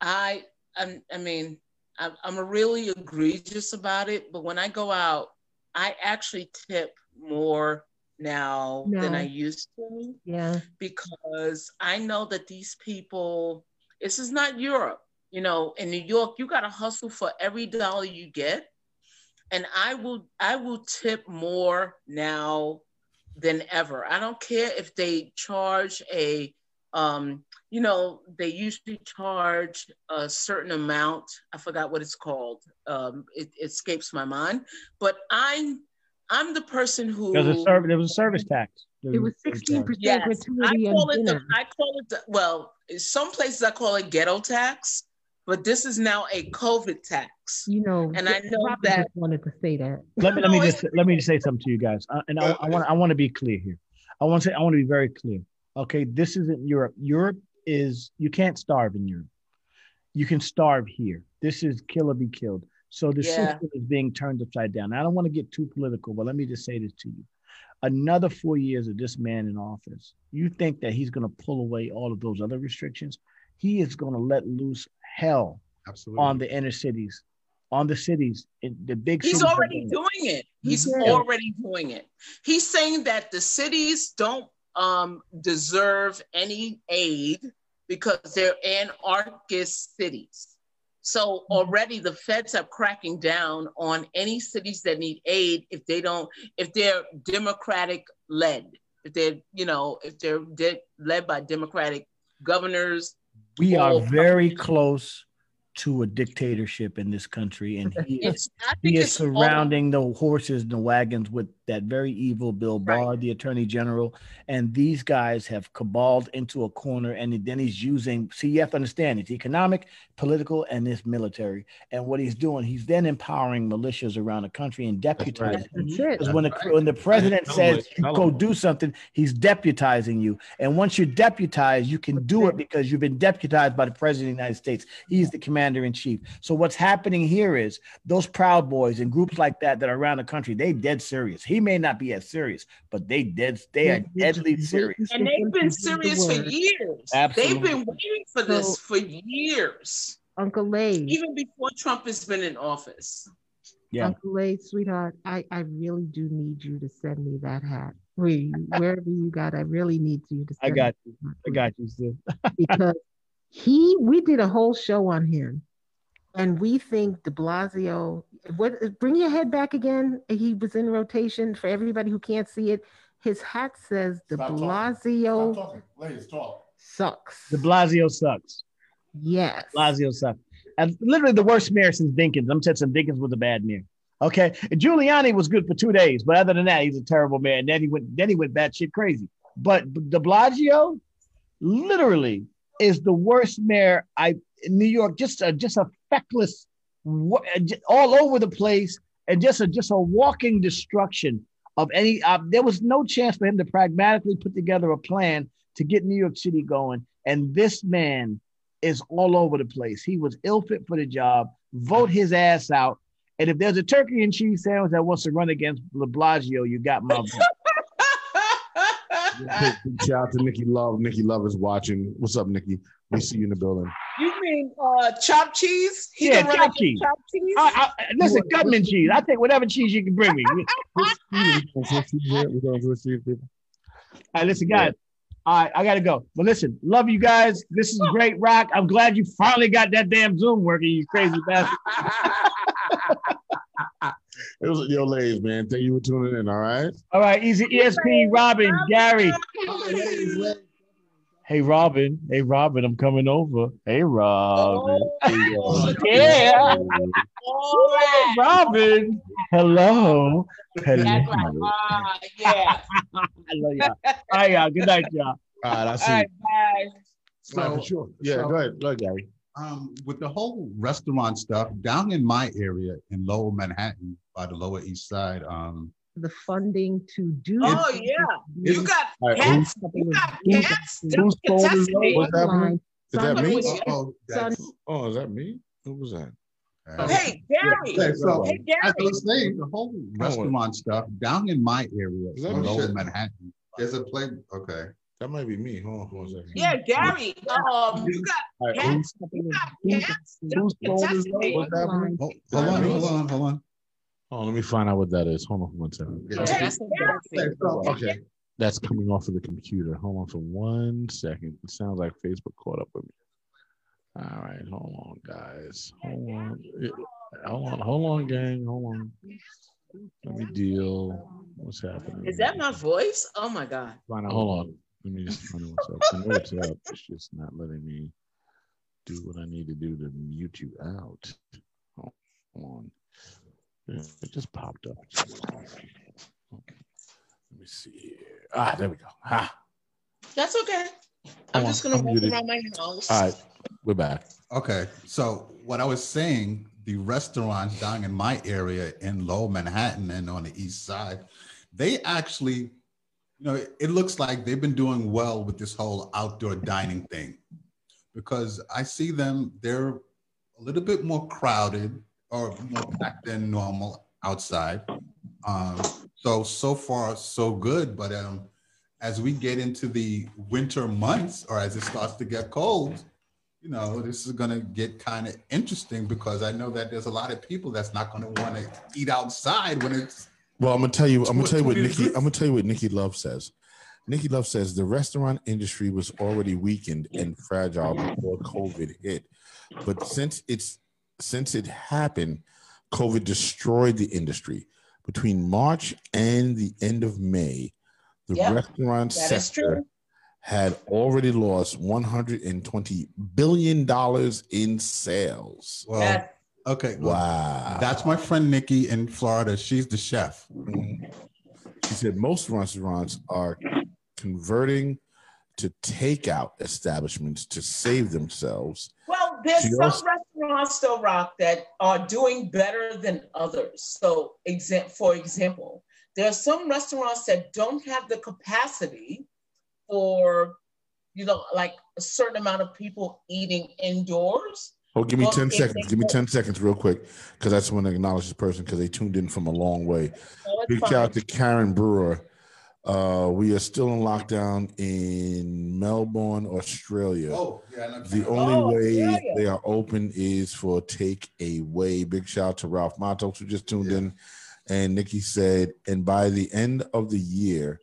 I I'm, I mean, I'm, I'm really egregious about it, but when I go out, I actually tip more now than I used to yeah. because I know that these people, this is not Europe. You know, in New York, you got to hustle for every dollar you get. And I will, I will tip more now than ever. I don't care if they charge a, um, you know, they usually charge a certain amount. I forgot what it's called. Um, it, it escapes my mind. But I'm, I'm the person who. There was a service. There was a service tax. It was sixteen percent Yes, I call on it the. I call it the, well, some places I call it ghetto tax, but this is now a COVID tax. You know, and I know Robin that just wanted to say that. let me let me just let me just say something to you guys, uh, and I, I want I want to be clear here. I want to say I want to be very clear. Okay, this isn't Europe. Europe is you can't starve in Europe. You can starve here. This is kill or be killed. So the Yeah. system is being turned upside down. I don't want to get too political, but let me just say this to you. Another four years of this man in office, you think that he's going to pull away all of those other restrictions? He is going to let loose hell Absolutely. on the inner cities, on the cities, in the big He's already doing it. doing it. He's Yeah. already doing it. He's saying that the cities don't um, deserve any aid because they're anarchist cities. So already the feds are cracking down on any cities that need aid if they don't, if they're democratic led, if they're, you know, if they're de- led by democratic governors. We are very close to a dictatorship in this country, and he is, It's- I think he is all- surrounding the horses and the wagons with that very evil Bill Barr, the Attorney General, and these guys have cabaled into a corner. And then he's using. See, you have to understand it's economic, political, and this military. And what he's doing, he's then empowering militias around the country and deputizing. That's it. Because when the when the president Tell says you go do something, he's deputizing you. And once you're deputized, you can do it because you've been deputized by the president of the United States. He's the commander in chief. So what's happening here is those proud boys and groups like that that are around the country, they dead serious. He may not be as serious, but they dead they are deadly serious. And they've been serious for years. Absolutely. They've been waiting for this So- for years. Uncle Lay, Even before Trump has been in office. Yeah. Uncle Lay, sweetheart, I, I really do need you to send me that hat. Where you, wherever you got, I really need you to. I Send got me you. that I got you, Sid. because he we did a whole show on him and we think de blasio what bring your head back again he was in rotation for everybody who can't see it his hat says de Stop talking. blasio Stop talking. Ladies, talk. sucks De Blasio sucks. yes Blasio sucks. And literally the worst mayor since Dinkins. I'm telling you, Dinkins was a bad mayor. Okay. And Giuliani was good for two days, but other than that, he's a terrible man. Then he went then he went batshit crazy. But de Blasio, literally, is the worst mayor I in New York. Just a just a feckless, wa- j- all over the place, and just a just a walking destruction of any. Uh, there was no chance for him to pragmatically put together a plan to get New York City going. And this man is all over the place. He was ill fit for the job. Vote his ass out. And if there's a turkey and cheese sandwich that wants to run against De Blasio, you got my vote. Big, big shout out to Nikki Love. Nikki Love is watching. What's up, Nikki? We see you in the building. You mean uh, chopped cheese? He Yeah, can run chopped up cheese. Chopped cheese? I, I, listen, government cheese. I take whatever cheese you can bring me. We're going to see people. All right, listen, guys. All right, I gotta go. But listen, love you guys. This is great rock. I'm glad you finally got that damn Zoom working, you crazy bastard. It was yo, ladies, man. Thank you for tuning in. All right. All right, easy ESP, Robin, Gary. Hey Robin, hey Robin, I'm coming over. Hey Robin. Hey, Robin. yeah. Oh, Robin. Hello. Hello. That's right. Ah, yeah. I love y'all. All right, y'all. Good night, y'all. All right, I All see. right, bye. So, for sure. Yeah, so- go ahead. Go ahead, Gary. Um, with the whole restaurant stuff down in my area in Lower Manhattan by the Lower East Side, um, The funding to do. Oh yeah, you got All right, cats. who's- You got cats. whose phone is that? me. What's happening? Is that me? was- oh, Oh, is that me? Who was that? uh, Hey Gary. Okay, so Hey as I Gary. was saying, the whole restaurant stuff down in my area Is that in me? Lower Manhattan, there's a play. Okay, That might be me. Hold on for a second. Yeah, Gary. Um, you got All right, cats. who's, You got cats. whose phone is contesting that? me. What's happening? hold, hold on, hold on, hold on. Oh, let me find out what that is. Hold on for one second. Yeah. That's Okay, Okay. That's coming off of the computer. Hold on for one second. It sounds like Facebook caught up with me. All right, hold on, guys. Hold on. Hold on, hold on, gang. Hold on. Let me deal. What's happening? Is that my voice? Oh my God. Find out. Hold on. Let me just find out what's up. I know it's up. It's just not letting me do what I need to do to mute you out. Hold on. Yeah, It just popped up. Let me see here. Ah, there we go. Ah, That's okay. I'm Hold just gonna I'm walk muted. around my house. all right. We're back. Okay, so what I was saying, the restaurants down in my area in Lower Manhattan and on the East Side, they actually, you know, it, it looks like they've been doing well with this whole outdoor dining thing, because I see them, they're a little bit more crowded or more packed than normal outside. Um, so so far so good, but um, as we get into the winter months or as it starts to get cold, you know, this is going to get kind of interesting because I know that there's a lot of people that's not going to want to eat outside when it's Well, I'm gonna tell you. I'm gonna tell you what Nikki. I'm gonna tell you what Nikki Love says. Nikki Love says the restaurant industry was already weakened and fragile before COVID hit, but since it's since it happened, COVID destroyed the industry. Between March and the end of May, the Yep, restaurant that is sector had already lost 120 billion dollars in sales. well, That- okay. well, Wow. That's my friend Nikki in Florida. She's the chef. Mm-hmm. She said most restaurants are converting to takeout establishments to save themselves. Well, there's She some also- restaurants though, Rock, that are doing better than others. So, for example, there are some restaurants that don't have the capacity for, you know, like a certain amount of people eating indoors. Oh, give me Well, 10 seconds. Give me 10 seconds, real quick, because I just want to acknowledge this person because they tuned in from a long way. It's Big shout out to Karen Brewer. Uh, we are still in lockdown in Melbourne, Australia. Oh, yeah. no, The only Oh, way Australia. they are open is for take away. Big shout out to Ralph Matos who just tuned Yeah. in. And Nikki said, and by the end of the year,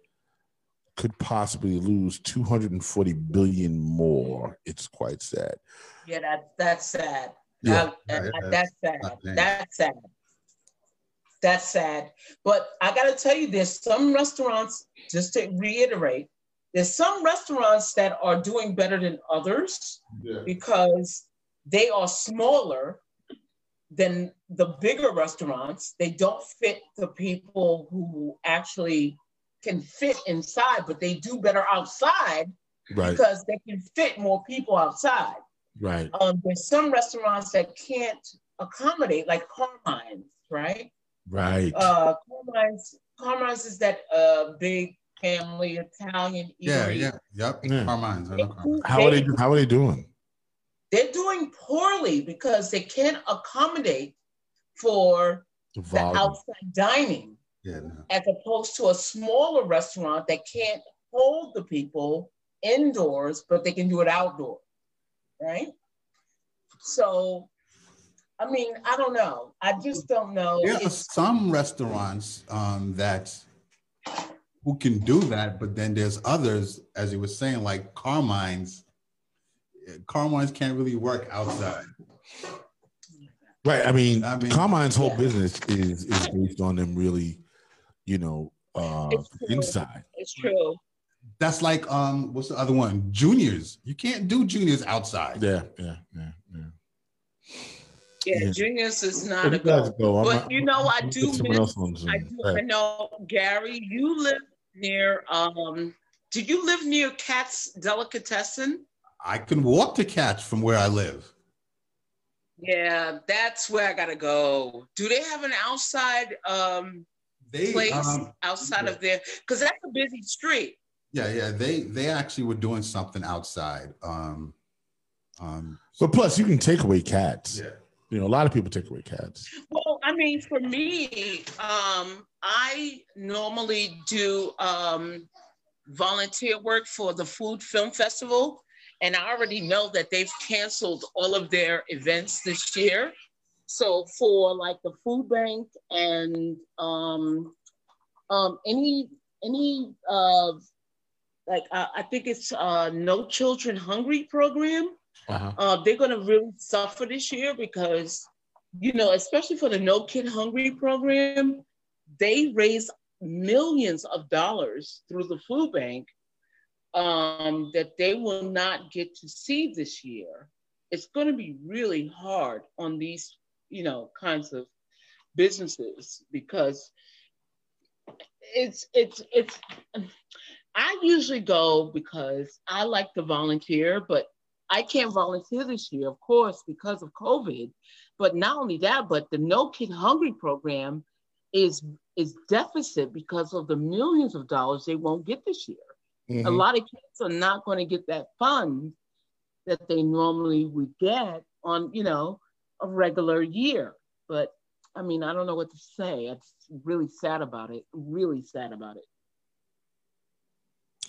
could possibly lose 240 billion more. It's quite sad. Yeah, that, that's sad. Yeah, That- yeah, that's sad. That's sad. That's sad. But I got to tell you, there's some restaurants, just to reiterate, there's some restaurants that are doing better than others because they are smaller than the bigger restaurants. They don't fit the people who actually can fit inside, but they do better outside Right. because they can fit more people outside. Right. Um, there's some restaurants that can't accommodate, like Carmine's, right? Right. Uh, Carmine's, Carmine's is that uh big family Italian Yeah, eatery. yeah, yep. Yeah. Carmine's. I Carmine's. How are they? How are they doing? They're doing poorly because they can't accommodate for The the outside dining, Yeah, no. as opposed to a smaller restaurant that can't hold the people indoors, but they can do it outdoors, right? So, I mean, I don't know. I just don't know. There are some restaurants um, that who can do that, but then there's others, as you were saying, like Carmine's. Carmine's can't really work outside. Right. I mean, I mean- Carmine's whole Yeah. business is is based on them really, you know, uh It's inside. It's true. That's like um, what's the other one? Juniors. You can't do juniors outside. Yeah, yeah, yeah, yeah. Yeah, Yeah. Juniors is not you a guys go. go, But not- you know, I do miss- else on I do. Right. I know, Gary. You live near. Um, did you live near Katz's Delicatessen? I can walk to Katz's from where I live. Yeah, that's where I gotta go. Do they have an outside um They place um, outside of there? Because that's a busy street. yeah, yeah. They they actually were doing something outside. Um, um, But plus, you can take away cats. yeah. You know, a lot of people take away cats. Well, I mean, for me, um, I normally do um, volunteer work for the Food Film Festival, and I already know that they've canceled all of their events this year. So for like the food bank and um, um, any any uh, like uh, I think it's uh, No Children Hungry program Uh-huh. uh, they're going to really suffer this year because, you know, especially for the No Kid Hungry program, they raise millions of dollars through the food bank um, that they will not get to see this year. It's going to be really hard on these, you know, kinds of businesses because it's it's it's. I usually go because I like to volunteer, but I can't volunteer this year, of course, because of COVID. But not only that, but the No Kid Hungry program is is deficit because of the millions of dollars they won't get this year. Mhm. A lot of kids are not going to get that fund that they normally would get on, you know, a regular year. But I mean, I don't know what to say. It's really sad about it. Really sad about it.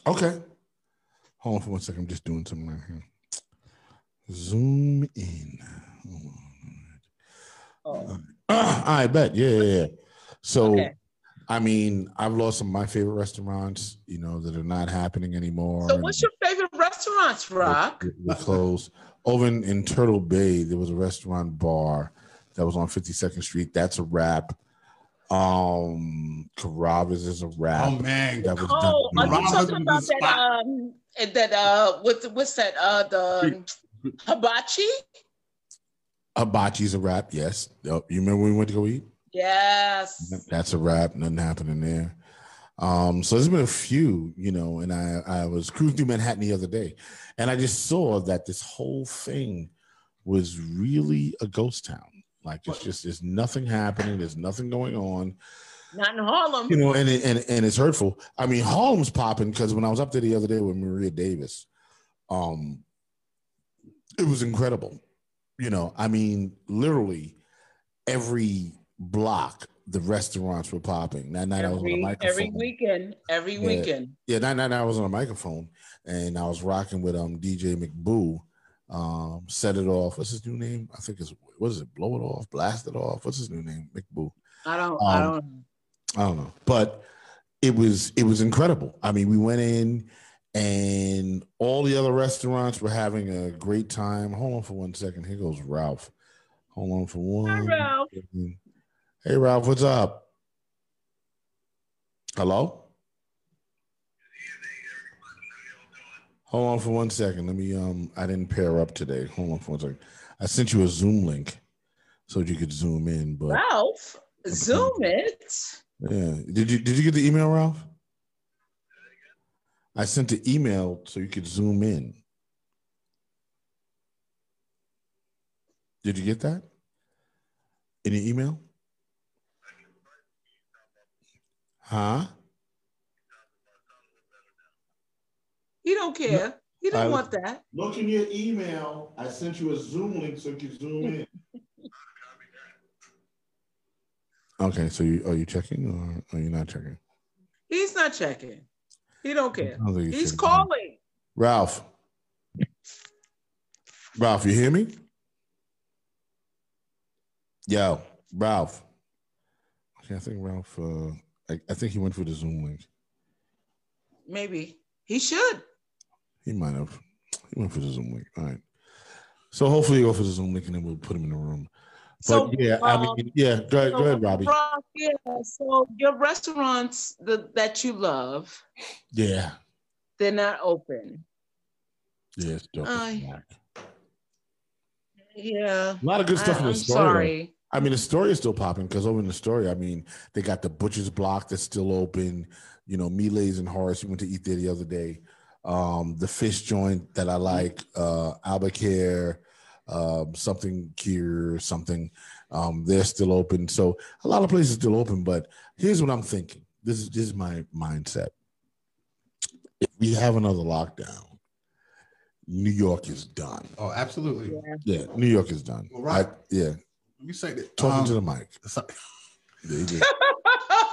Okay. Hold on for one second. I'm just doing something right here. Zoom in. Hold on. Oh, I bet. Yeah, yeah, yeah. So, Okay. I mean, I've lost some of my favorite restaurants, you know, that are not happening anymore. so what's your favorite restaurants, Rock? They're, they're closed. Over in, in Turtle Bay, there was a restaurant bar that was on 52nd Street. That's a wrap. Um, Carrabba's is a wrap. Oh man, That was Oh, done. are you talking about that? Um, that uh, with what's that? Uh, the hibachi. Hibachi's a wrap. Yes. You remember when we went to go eat? Yes. That's a wrap. Nothing happening there. Um, so there's been a few, you know, and I, I was cruising through Manhattan the other day and I just saw that this whole thing was really a ghost town. Like it's just there's nothing happening, there's nothing going on. Not in Harlem. You know, and it, and and it's hurtful. I mean, Harlem's popping because when I was up there the other day with Maria Davis, um, it was incredible. You know, I mean, literally every block the restaurants were popping. That night I was on a microphone. every weekend. Every Yeah. weekend. Yeah, that night I was on a microphone and I was rocking with um DJ McBoo. Um, set it off. What's his new name? I think it's what is it? Blow it off, blast it off. What's his new name? McBoo. I don't. I Um, don't. I don't know, but it was it was incredible. I mean, we went in, and all the other restaurants were having a great time. Hold on for one second. Here goes Ralph. Hold on for one. Hi, Ralph. second. Hey, Ralph, what's up? Hello. Hold on for one second. Let me. Um, I didn't pair up today. Hold on for one second. I sent you a Zoom link so you could zoom in, but. Ralph, Zoom it. Yeah. Did you did you get the email, Ralph? I sent an email so you could zoom in. Did you get that? Any email? Huh? He don't care. He don't I- want that. Look in your email. I sent you a Zoom link so you can zoom in. Okay, so you are you checking or are you not checking? He's not checking. He don't care. Don't He's calling. Ralph. Ralph, you hear me? Yo, Ralph. Okay, I think Ralph. Uh, I, I think he went for the Zoom link. Maybe he should. He might have. He went for the Zoom link. All right. So hopefully he go for the Zoom link and then we'll put him in the room. But So, yeah, I um, mean, yeah. Go ahead, go ahead, Robbie. Rob, yeah. So your restaurants the, that you love, Yeah, they're not open. yeah. Yeah. A lot of good stuff I, in the I'm story. sorry. I mean, Astoria is still popping because over in Astoria, I mean, they got the Butcher's Block that's still open. You know, Miles and Horace, we went to eat there the other day. Um, the fish joint that I like, uh, Albacare, um, something Cure, something. Um, they're still open. So a lot of places still open. But here's what I'm thinking. This is this is my mindset. If we have another lockdown, New York is done. Oh, absolutely. Yeah, New York is done. Well, right. I- yeah. Let me say that. Talking um, to the mic. so- Yeah.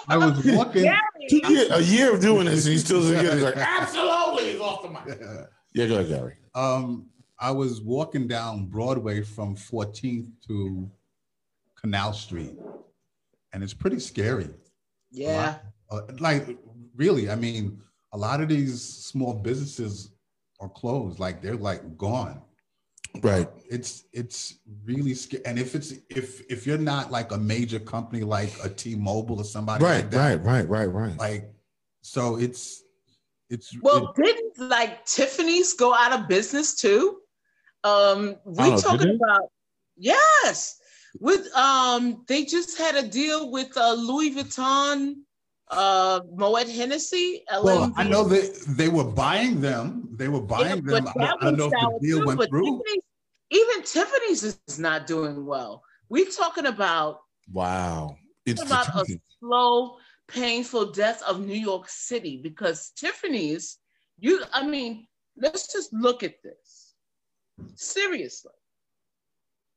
I was walking. Two year- a year of doing this, and he still doesn't get it. He's like, absolutely, he's off the mic. Yeah, go ahead, Gary. Um, I was walking down Broadway from 14th to Canal Street, and it's pretty scary. Yeah. Uh, like, really, I mean, a lot of these small businesses are closed. Like, they're like gone. Right. It's it's really scary. And if it's if if you're not like a major company like a T-Mobile or somebody Right, like that, right, right, right, right. like, so it's it's Well, didn't like Tiffany's go out of business too? Um, we Oh, talking about yes. With um, they just had a deal with uh, Louis Vuitton, uh, Moet Hennessy. Well, I know they they were buying them. They were buying but them. I, I don't know if the deal too, went through. Tiffany's, even Tiffany's is not doing well. We're talking about Wow. It's about a slow, painful death of New York City because Tiffany's, you, I mean, let's just look at this. Seriously.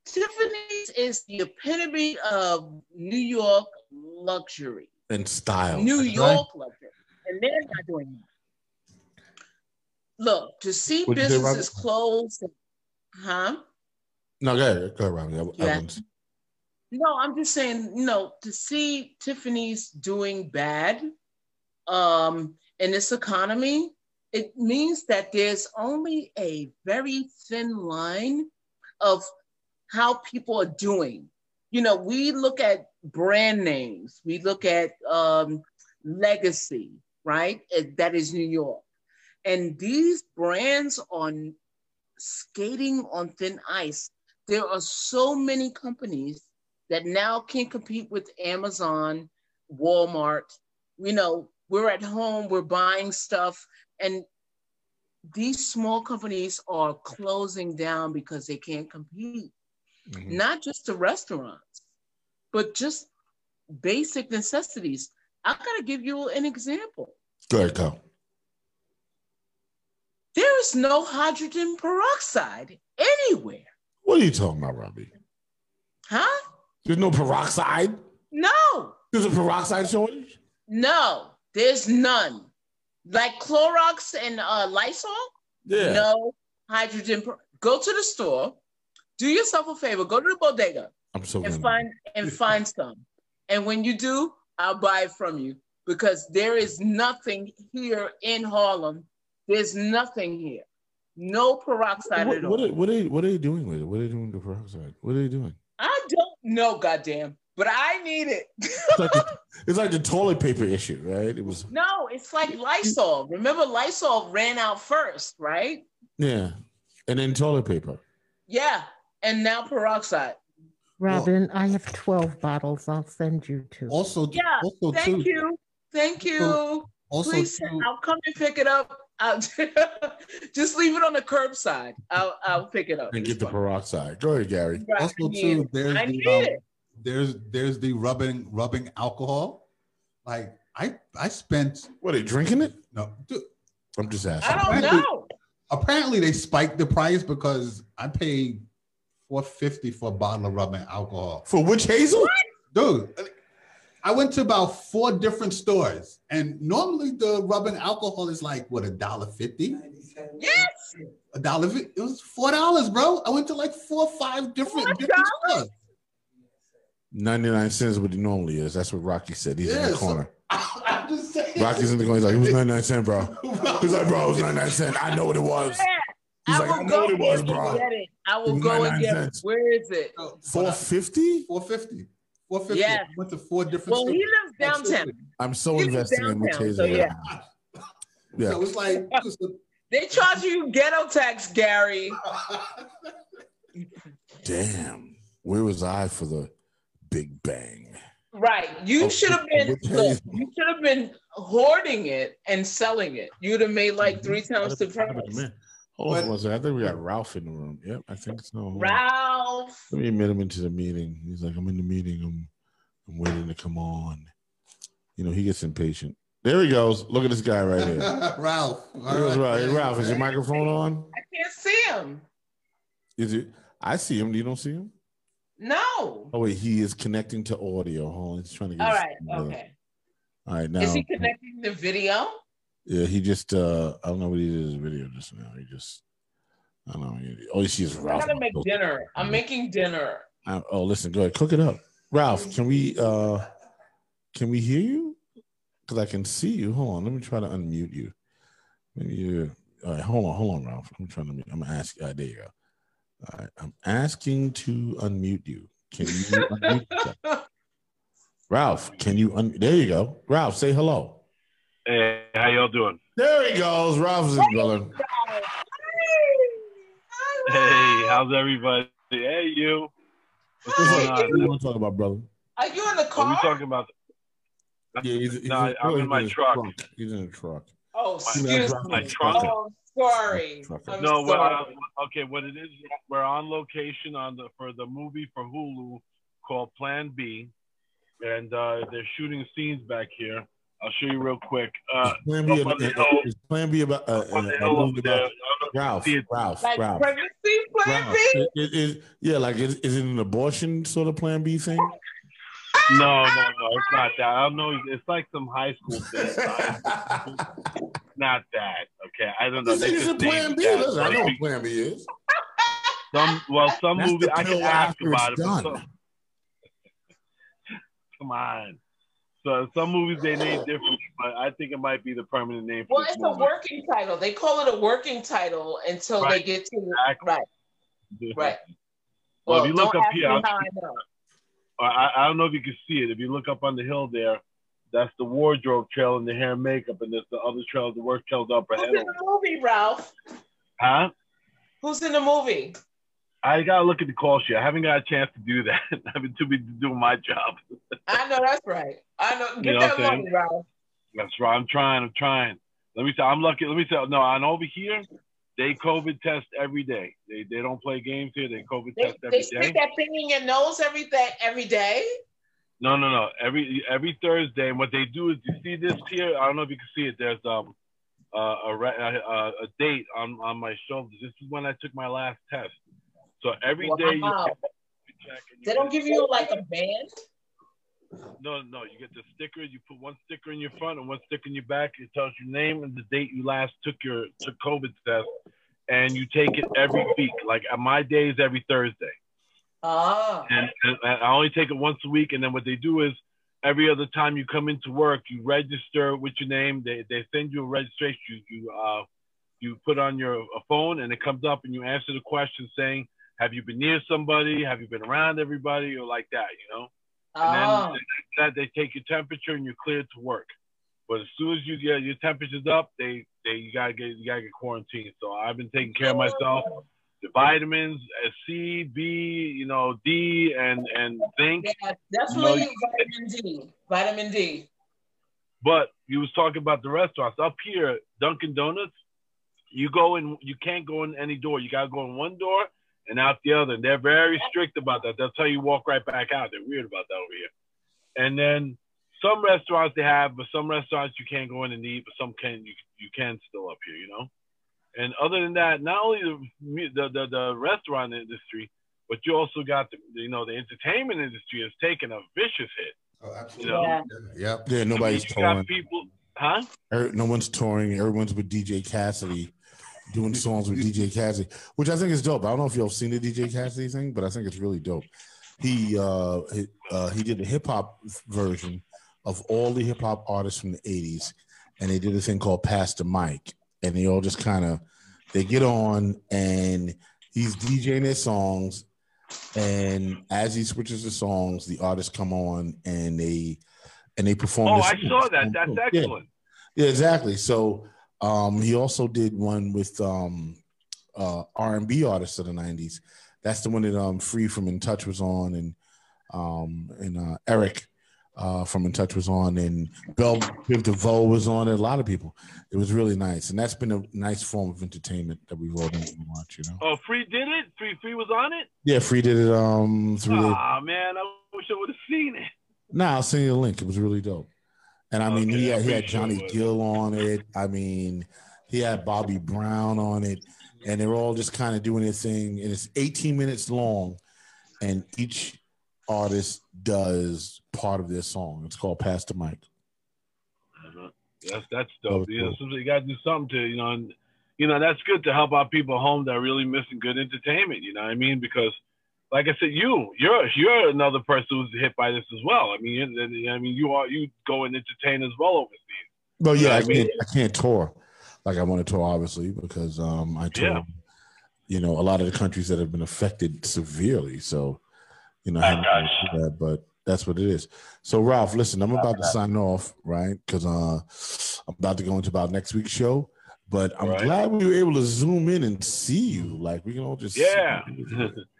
Tiffany's is the epitome of New York luxury. and style. New Right. York luxury. And they're not doing that. Look, to see What'd say, businesses Robert? close, huh? No, go ahead, go ahead. I, I Yeah. wouldn't- No, I'm just saying, you know, to see Tiffany's doing bad um, in this economy, it means that there's only a very thin line of how people are doing. You know, we look at brand names, we look at um, legacy, right? That is New York. And these brands are skating on thin ice. There are so many companies that now can compete with Amazon, Walmart. You know, we're at home, we're buying stuff, and these small companies are closing down because they can't compete. Mm-hmm. Not just the restaurants, but just basic necessities. I've gotta give you an example. Go ahead, go. There is no hydrogen peroxide anywhere, What are you talking about, Robbie? huh? There's no peroxide. No, There's a peroxide shortage. no, there's none. Like Clorox and uh, Lysol, Yeah. no hydrogen. Per- go to the store, do yourself a favor, go to the bodega I'm so and find and find some. And when you do, I'll buy it from you because there is nothing here in Harlem. There's nothing here. No peroxide What, at all. what, are, what, are, what are they doing with it? What are they doing with the peroxide? What are they doing? I don't know, goddamn, but I need it. It's like, the, it's like the toilet paper issue, right? It was, no, it's like Lysol. Remember, Lysol ran out first, right? yeah. And then toilet paper. Yeah, and now peroxide. Robin, I have 12 bottles. I'll send you two. Also, Yeah, also thank too, you, thank you. also Please, too, I'll come and pick it up. I'll just leave it on the curbside. I'll I'll pick it up. And get the peroxide. Go ahead, Gary. Right, Also, too, there's I the need um, it. There's there's the rubbing rubbing alcohol. Like I I spent What are they drinking it? no dude, I'm just asking. I don't apparently- know. apparently they spiked the price because I paid four fifty for a bottle of rubbing alcohol. For witch hazel? Dude, I went to about four different stores, and normally the rubbing alcohol is like what a dollar fifty. Yes. A dollar. It was four dollars, bro. I went to like four or five different, different stores. 99 cents what he normally is. That's what Rocky said. He's in Yeah, the so- corner. I'm just saying. Rocky's in the corner. He's like, it was 99 cents, bro. He's like, bro, it was 99 cents. I know what it was. He's I like, will I know go what it was, and bro. Get it. I will go 99 and get cents. it. Where is it? 450? 450. 450. Yes. Went to four different Well, stores. he lives downtown. I'm so He lives invested in witch downtown, hazel. so yeah. Yeah. So it's like They charge you ghetto tax, Gary. Damn. Where was I for the Big Bang? Right. You Oh, should have been look, you should have been hoarding it and selling it. You'd have made like mm-hmm. three times the price. Hold on for one second. I think we got Ralph in the room. Yep, I think so. Ralph. Let me admit him into the meeting. He's like, I'm in the meeting. I'm, I'm waiting to come on. You know, he gets impatient. There he goes. Look at this guy right here. Ralph. There goes Ralph. Hey, Ralph, is your microphone on? I can't see him. Is it? I see him. You don't see him? No. Oh wait, he is connecting to audio. Hold on, he's trying to get. All right. Okay. All right, now. Is he connecting the video? Yeah, he just. uh I don't know what he did his video just now. He just. I don't know. He- All you see is I'm gotta make dinner. I'm making dinner. Uh, oh, listen, go ahead, cook it up, Ralph. Can we? uh Can we hear you? Because I can see you. Hold on, let me try to unmute you. Maybe you. All right, hold on, hold on, Ralph. I'm trying to. I'm gonna ask. Uh, there you go. All right, I'm asking to unmute you. Can you unmute yourself? Ralph? Can you? Un- there you go. Ralph, say hello. Hey, how y'all doing? There he goes. Ralph's in the building. Hey, how's everybody? Hey, you. What's What's going on? What you talking about, brother? Are you in the What car? we talking about? Yeah, he's, he's No, I- I'm oh, in my his truck. He's in the truck. Oh, My- excuse my me. truck. Oh, sorry. I'm no, what, sorry. uh, okay. What it is, we're on location on the for the movie for Hulu called Plan B, and uh, they're shooting scenes back here. I'll show you real quick. Uh, Plan B, up on uh, hill- is Plan B about uh, uh, the a movie up there. about Ralph? Ralph, Like Ralph, pregnancy plan Ralph. B? It- it- it- yeah, like is, is it an abortion sort of Plan B thing? No, no, no, it's not that. I don't know. It's like some high school thing. not that. Okay, I don't know. This They is a Plan named B. that. Listen, I know what Plan B is. Some well, some That's movies I can pill ask after about it. it's some- come on. So some movies they name differently, but I think it might be the permanent name for Well, this it's a working title. They call it a working title until they get to Exactly. right, right. Well, Well, if you look up here, I'll- how I. I, don't know if you can see it. If you look up on the hill there, that's the wardrobe trail and the hair and makeup, and there's the other trail, the work trails up ahead. Who's in the movie, Ralph? Huh? Who's in the movie? I gotta look at the call sheet. I haven't got a chance to do that. I've been too busy doing my job. I know that's right. I know. Get You know that money, Ralph. That's right. I'm trying. I'm trying. Let me say, I'm lucky. Let me say, no, and over here, they COVID test every day. They they don't play games here. They COVID They, test every they day. stick that thing in your nose every day. Every day. No, no, no. Every every Thursday, and what they do is, you see this here. I don't know if you can see it. There's um uh, a re- uh, a date on on my shoulder. This is when I took my last test. So every day Wow. you They don't give you like a band. No no you get the sticker. You put one sticker in your front and one sticker in your back. It tells your name and the date you last took your took COVID test, and you take it every week. Like uh, my day is every Thursday. Ah. and, and I only take it once a week. And then what they do is every other time you come into work, you register with your name. They, they send you a registration. You you uh you put on your a phone and it comes up and you answer the question saying, have you been near somebody? Have you been around everybody or like that? You know. And then that they take your temperature and you're cleared to work. But as soon as you get your temperature's up, they they you gotta get you gotta get quarantined. So I've been taking care of myself. The vitamins, uh, C, B, you know, D, and and zinc. Yeah, that's You know, vitamin D. Vitamin D. But you was talking about the restaurants up here, Dunkin' Donuts. you go in, you can't go in any door. You gotta go in one door and out the other. And they're very strict about that. They'll tell you walk right back out. They're weird about that over here. And then some restaurants they have, but some restaurants you can't go in and eat, but some can you you can still up here, you know. And other than that, not only the the the, the restaurant industry, but you also got the you know the entertainment industry has taken a vicious hit. Oh, absolutely. You know? Yep. Yeah, nobody's you got touring. people, huh? Er- No one's touring. Everyone's with DJ Cassidy, doing songs with DJ Cassidy, which I think is dope. I don't know if y'all seen the DJ Cassidy thing, but I think it's really dope. He uh, he, uh, he did the hip hop version of all the hip hop artists from the '80s, and they did a thing called Pass the Mic, and they all just kind of they get on and he's DJing their songs, and as he switches the songs, the artists come on and they and they perform. Oh, I saw that. That's Yeah. excellent. Yeah, exactly. So um, he also did one with um, uh, R and B artists of the '90s. That's the one that um, Free from In Touch was on, and um, and uh, Eric uh, from In Touch was on, and Bell Biv DeVoe was on. And a lot of people. It was really nice, and that's been a nice form of entertainment that we've all been able to watch. You know. Oh, Free did it. Free Free was on it. Yeah, Free did it um through. Ah man, I wish I would have seen it. Nah, I'll send you the link. It was really dope. And I mean, he Okay, I had, he had Johnny. Gill on it. I mean, he had Bobby Brown on it, and they're all just kind of doing their thing. And it's 18 minutes long, and each artist does part of their song. It's called Pass the Mic. Uh-huh. That's that's dope. You know, cool. you got to do something to you know, and you know that's good to help out people home that are really missing good entertainment. You know what I mean? Because, like I said, you you're you're another person who's hit by this as well. I mean, you- I mean, you are you go and entertain as well overseas. Well, You know yeah, I I mean? can't, I can't tour like I want to tour, obviously, because um, I tour, Yeah. you know, a lot of the countries that have been affected severely. So, you know, I haven't been able to do that, but that's what it is. So, Ralph, listen, I'm about to sign off, right? Because uh, I'm about to go into about next week's show. But I'm Right. glad we were able to zoom in and see you. Like we can all just Yeah.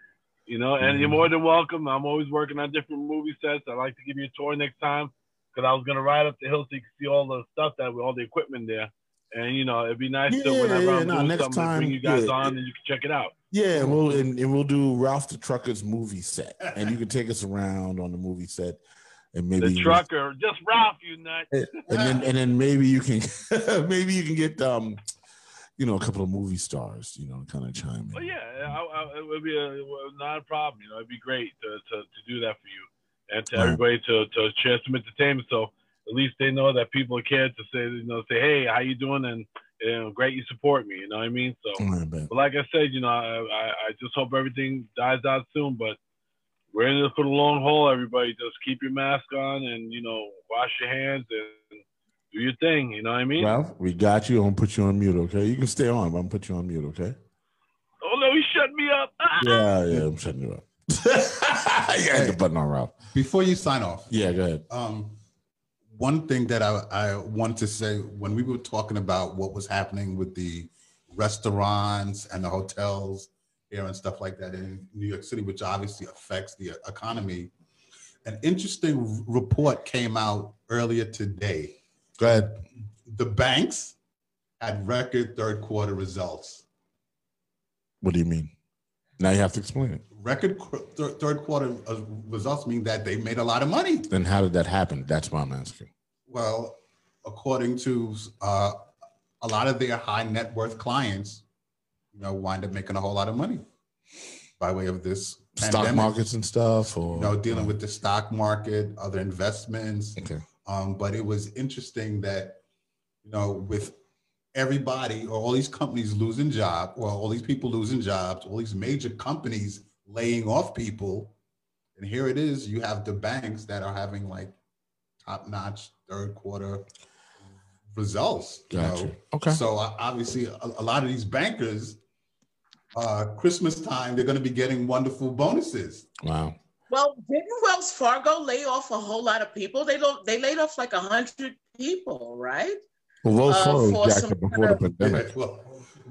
you. know, and Mm-hmm. you're more than welcome. I'm always working on different movie sets. I'd like to give you a tour next time because I was gonna ride up the hill so you can see all the stuff that we all the equipment there. And you know, it'd be nice to Yeah, whenever yeah, I'm doing something to time, bring you guys yeah. on and you can check it out. Yeah, and we'll and, and we'll do Ralph the Trucker's movie set, and you can take us around on the movie set, and maybe The trucker, just Ralph, you nut. and then and then maybe you can maybe you can get um you know a couple of movie stars you know kind of chime in. Well, yeah, I, I, it would be a, not a problem. You know, it'd be great to, to, to do that for you and to Right. everybody to, to share some entertainment. So at least they know that people care to say, you know, say, hey, how you doing? And you know, great, you support me. You know what I mean? So, but like I said, you know, I, I, I just hope everything dies out soon. But we're in this for the long haul. Everybody, just keep your mask on and you know, wash your hands and do your thing. You know what I mean? Ralph, we got you. I'm gonna put you on mute, okay? You can stay on, but I'm gonna put you on mute, okay? Oh no, he shut me up. Yeah, yeah, I'm shutting you up. you got the button on, Ralph. Before you sign off, Yeah, go ahead. um, one thing that I, I want to say when we were talking about what was happening with the restaurants and the hotels here and stuff like that in New York City, which obviously affects the economy, an interesting report came out earlier today. Go ahead. The banks had record third quarter results. What do you mean? Now you have to explain it. Record third quarter uh, results mean that they made a lot of money. Then how did that happen? That's why I'm asking. Well, according to uh, a lot of their high net worth clients, you know, wind up making a whole lot of money by way of this Stock pandemic. markets and stuff, or You know, dealing with the stock market, other investments. Okay. Um, but it was interesting that, you know, with everybody or all these companies losing job, or all these people losing jobs, all these major companies laying off people, and here it is, you have the banks that are having like top notch third quarter results. You Gotcha. know? Okay. So obviously, a, a lot of these bankers, uh, Christmas time, they're going to be getting wonderful bonuses. Wow. Well, didn't Wells Fargo lay off a whole lot of people? They don't. They laid off like a hundred people, right? Well, Wells Uh, Fargo for was jacked up before the pandemic. Yeah, well,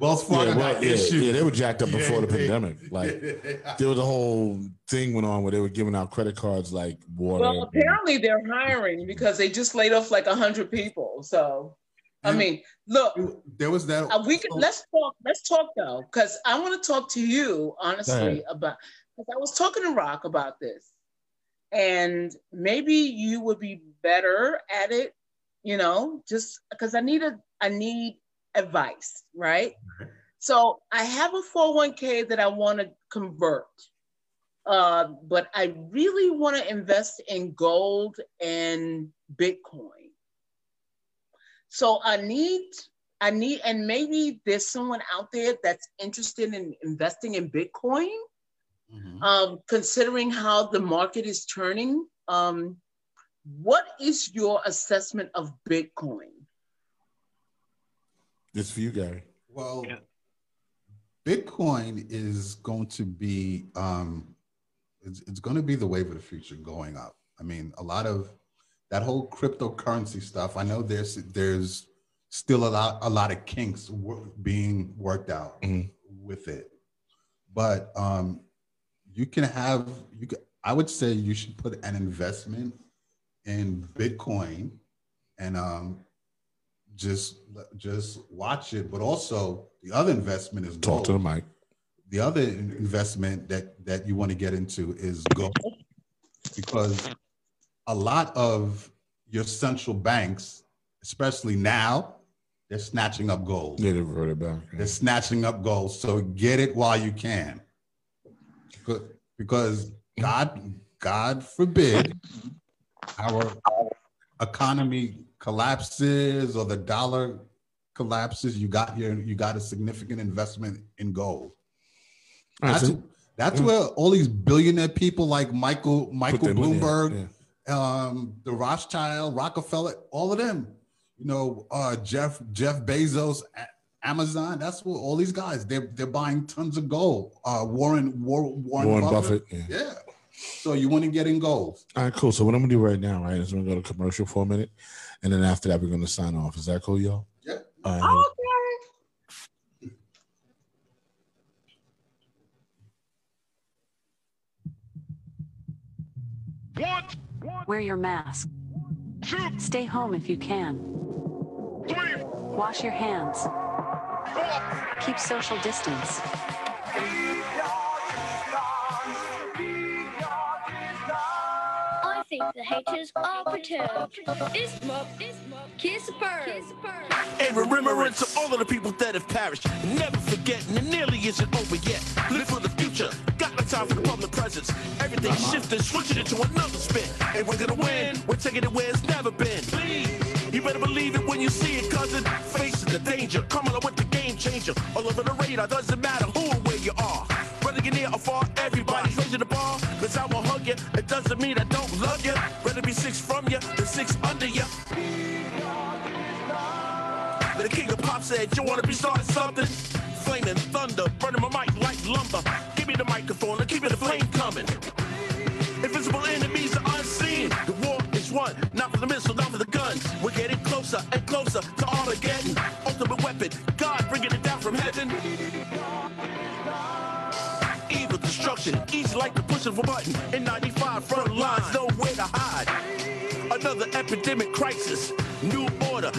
Wells Fargo yeah, well, yeah, yeah, they were jacked up before the pandemic. Like there was a whole thing went on where they were giving out credit cards like water. Well, apparently they're hiring because they just laid off like a hundred people. So I mean, look, there was that. uh, we can let's talk. Let's talk though, because I want to talk to you honestly about. Because I was talking to Rock about this, and maybe you would be better at it. You know, just because I need a I need advice, right? So I have a 401k that I want to convert, uh, but I really want to invest in gold and Bitcoin. So I need, I need, and maybe there's someone out there that's interested in investing in Bitcoin, um, considering how the market is turning. Um, what is your assessment of Bitcoin? This for you, Gary. Well, Bitcoin is going to be um, it's, it's going to be the wave of the future going up. I mean, a lot of that whole cryptocurrency stuff. I know there's there's still a lot a lot of kinks wor- being worked out with it, but um, you can have you. Can, I would say you should put an investment in Bitcoin and um, just just watch it. But also the other investment is Talk to the gold. mic. The other investment that that you want to get into is gold, because a lot of your central banks, especially now, they're snatching up gold. Yeah, they reverted back. They're snatching up gold. So get it while you can. Because- Because God, God forbid our economy collapses or the dollar collapses, you got your you got a significant investment in gold. That's, that's yeah. where all these billionaire people like Michael Michael their money in, Bloomberg, um, the Rothschild, Rockefeller, all of them, you know, uh, Jeff Jeff Bezos, Amazon. That's what all these guys they're they're buying tons of gold. Uh, Warren War, Warren, Warren Buffett. Buffett, Yeah. So you want to get in gold. All right, cool. So what I'm gonna do right now, right, is we're gonna go to commercial for a minute, and then after that, we're gonna sign off. Is that cool, y'all? Yeah. All right. Wear your mask. Stay home if you can. Wash your hands. Keep social distance. I think the haters are perturbed. This mob, this mob, kiss a bird. In remembrance of all of the people that have perished. Never forgetting, and it nearly isn't over yet. Live for the future. Got no time for the public presence. Everything's uh-huh. shifting, switching into another spin. And we're gonna win. We're taking it where it's never been. You better believe it when you see it, cousin. Facing the danger, coming up with the game changer. All over the radar, doesn't matter who or where you are. Whether you're near or far, everybody's raising the bar. Cause I will hug you. It doesn't mean I don't love you. Rather be six from you than six under you. The king of pop said, You wanna be starting something? Flaming thunder, burning my mic like lumber. Give me the microphone and keep it the flame coming. Invisible enemies are unseen. The war is won, not for the missile, not for the guns. We're getting closer and closer to Armageddon. Ultimate weapon, God bringing it down from heaven. Evil destruction, easy like the push of a button. In 95 front lines, nowhere to hide. Another epidemic crisis, new order.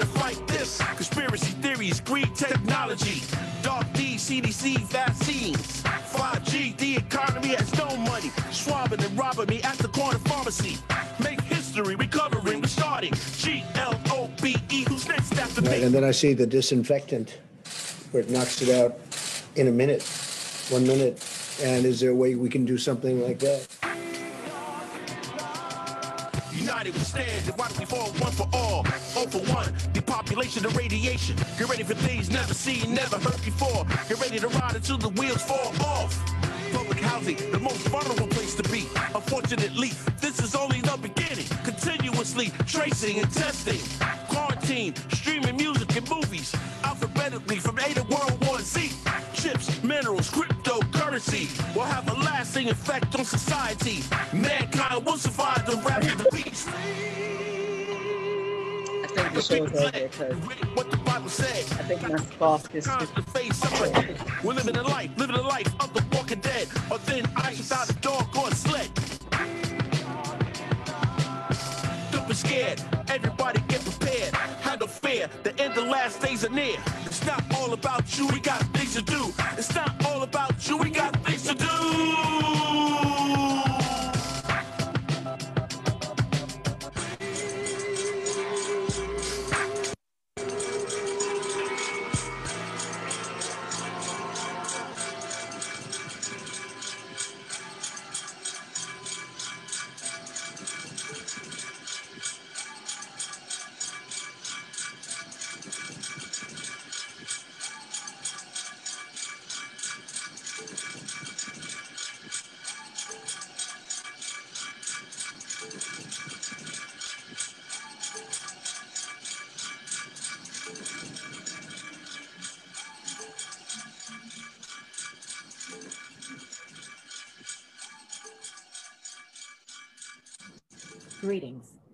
To fight this. Conspiracy theories, greed, technology, dark deeds, CDC, vaccines, 5G. The economy has no money. Swabbing and robbing me at the corner pharmacy. Make history, recovering, restarting. G L O B E. Who's next after me? and then I see the disinfectant where it knocks it out in a minute, one minute. And is there a way we can do something like that? United we stand, and divided we fall, one for all. All for one, depopulation and radiation. Get ready for things never seen, never heard before. Get ready to ride until the wheels fall off. Public housing, the most vulnerable place to be. Unfortunately, this is only the beginning. Continuously tracing and testing. Quarantine, streaming music and movies. Alphabetically from A to World War Z. Chips, minerals, cryptocurrency will have a lasting effect on society. Mankind will survive the wrath of the beast. I think the show's over because What the Bible said. I think my scarf is the face. We're living a life, living a life of the walking dead. Or then ice without a dog or a sled. Don't be scared. Everybody get prepared. Handle fear. fear. The end of last days are near. It's not all about you, we got things to do. It's not all about you, we got things to do.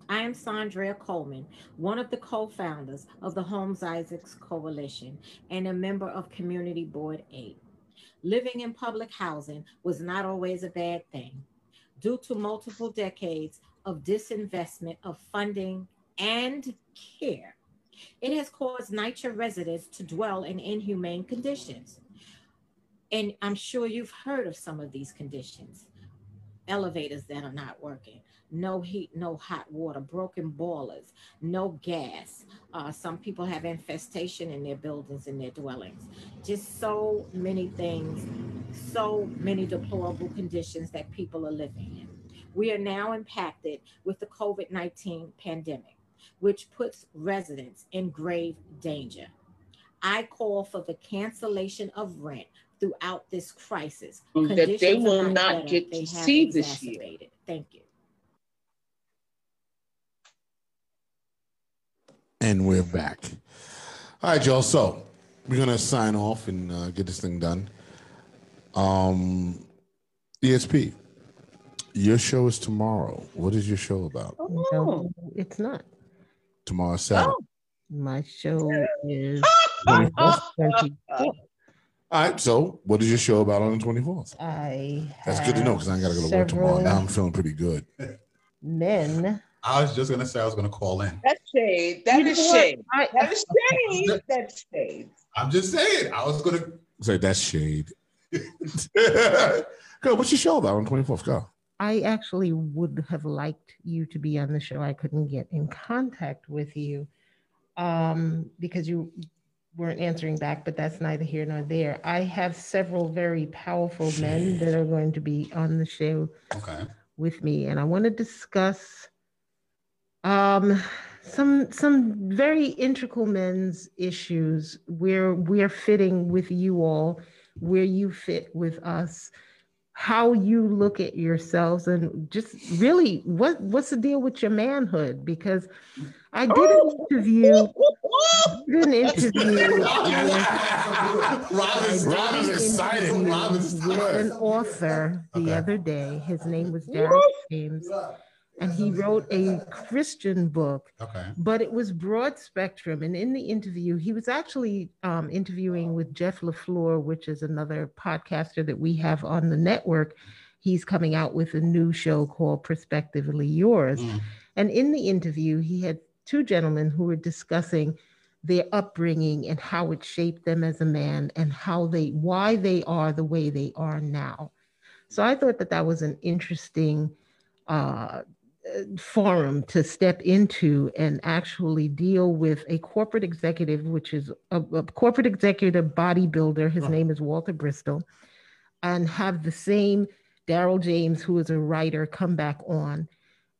I am Sandra Coleman, one of the co founders of the Holmes Isaacs Coalition and a member of Community Board 8. Living in public housing was not always a bad thing. Due to multiple decades of disinvestment of funding and care, it has caused NYCHA residents to dwell in inhumane conditions. And I'm sure you've heard of some of these conditions elevators that are not working, no heat, no hot water, broken boilers, no gas. Uh, some people have infestation in their buildings and their dwellings. Just so many things, so many deplorable conditions that people are living in. We are now impacted with the COVID 19 pandemic, which puts residents in grave danger. I call for the cancellation of rent throughout this crisis. That they will not better, get to see this year. Thank you. And we're back. All right, y'all. So we're gonna sign off and uh, get this thing done. Um, ESP, your show is tomorrow. What is your show about? No, it's not. Tomorrow, Saturday. My show is Oh. All All right. So, what is your show about on the twenty fourth? I That's good to know because I ain't gotta go to work tomorrow. Now I'm feeling pretty good. men. I was just gonna say I was gonna call in. That's shade. That You is shade. I- That is shade. That's shade. I'm just saying. I was gonna. Say that's shade. Go. What's your show about on twenty fourth? Go. I actually would have liked you to be on the show. I couldn't get in contact with you um, because you weren't answering back, but that's neither here nor there. I have several very powerful men that are going to be on the show Okay. with me, and I want to discuss um, some some very integral men's issues where we're fitting with you all, where you fit with us, how you look at yourselves, and just really what what's the deal with your manhood? Because I did an interview. Did an interview. with- Robin's, Robin's excited. Robin's with an author the Okay. other day. His name was Darren James, and he wrote a Christian book, Okay. but it was broad spectrum. And in the interview, he was actually um, interviewing with Jeff LaFleur, which is another podcaster that we have on the network. He's coming out with a new show called Prospectively Yours. Mm. And in the interview, he had two gentlemen who were discussing their upbringing and how it shaped them as a man and how they why they are the way they are now. So I thought that that was an interesting uh, uh, forum to step into and actually deal with a corporate executive, which is a, a corporate executive bodybuilder. His Right. name is Walter Bristol, and have the same Daryl James, who is a writer, come back on.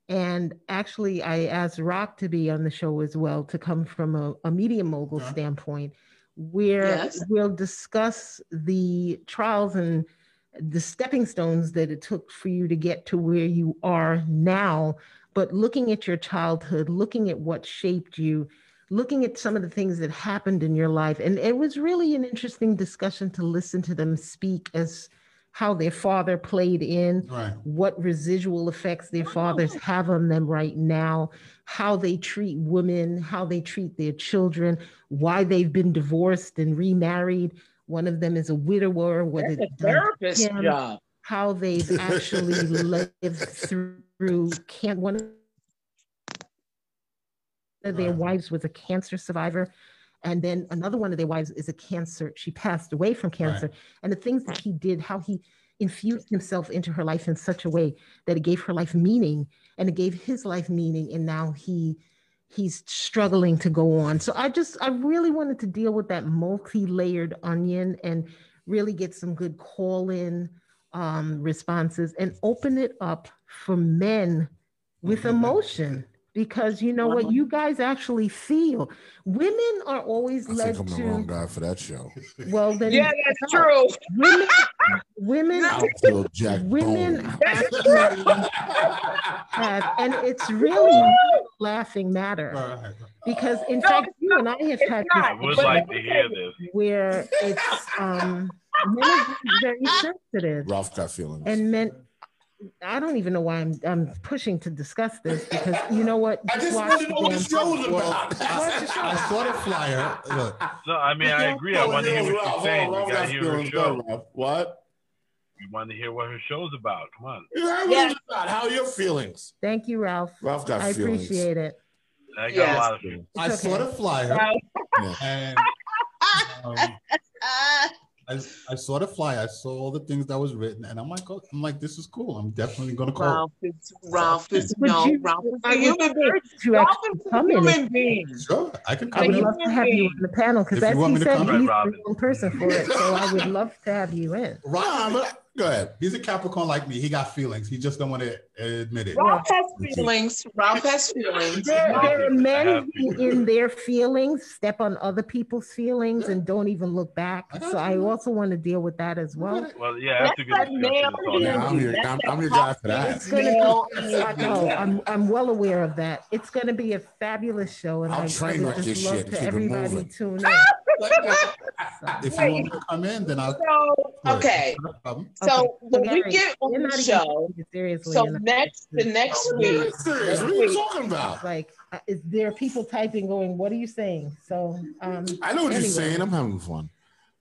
And actually, I asked Rock to be on the show as well to come from a, a media mogul Yeah. standpoint, where Yes. we'll discuss the trials and the stepping stones that it took for you to get to where you are now. But looking at your childhood, looking at what shaped you, looking at some of the things that happened in your life. And it was really an interesting discussion to listen to them speak as how their father played in Right. what residual effects their fathers have on them right now, how they treat women, how they treat their children, why they've been divorced and remarried. One of them is a widower. What That's a therapist him, job. How they've actually lived through Can't one of of their wives was a cancer survivor. And then another one of their wives is a cancer. She passed away from cancer. And the things that he did, how he infused himself into her life in such a way that it gave her life meaning and it gave his life meaning. And now he he's struggling to go on. So I just I really wanted to deal with that multi-layered onion and really get some good call-in um, responses and open it up for men with emotion because you know what? You guys actually feel. Women are always I led think I'm the wrong guy for that show. well then Yeah, that's true. women women I feel Jack women have and it's really a laughing matter. Because in fact you and i have had I this would like to hear this. where it's um men are very sensitive Ralph got feelings. and men I don't even know why I'm I'm pushing to discuss this because you know what? I just Watch wanted to know what the damn show was about. Watch the show. I saw the flyer. Look, No, I mean I agree. I want to hear what Ralph, she's saying. You got gotta hear her show. What? You want to hear what her show's about. Come on. You heard what it's about. How are your feelings? Thank you, Ralph. Ralph got I feelings. appreciate it. I got Yes. a lot of feelings. I It's saw the flyer and um, I, I saw the flyer. I saw all the things that was written, and I'm like, oh, I'm like, this is cool. I'm definitely gonna call. Ralph is Ralph is Would no you- Ralph is I a would human being. to Ralph actually is a come in. human being. Sure, I can I would in. love to have you on the panel because If you as he said, come he's in. the Robin. person for it. So I would love to have you in. Nah, but go ahead. He's a Capricorn like me. He got feelings. He just don't want to admit it. Ralph has feelings. Ralph has feelings. There, there are men who, in their feelings, step on other people's feelings and don't even look back. I So. I also want to deal with that as well. Well, yeah, that's a good That's male Yeah. I'm your, I'm, I'm your guy for that. It's gonna be. I know. I'm I'm well aware of that. It's gonna be a fabulous show, and I'll I, I train would just this love shit to keep everybody tune in. If you want to come in, then I'll. So okay, No so Okay. when we get on the show, seriously. so and I- next the next I'm week, being serious. What are you talking about? like, uh, is there people typing going? What are you saying? So um, I know what anyway, you're saying. I'm having fun.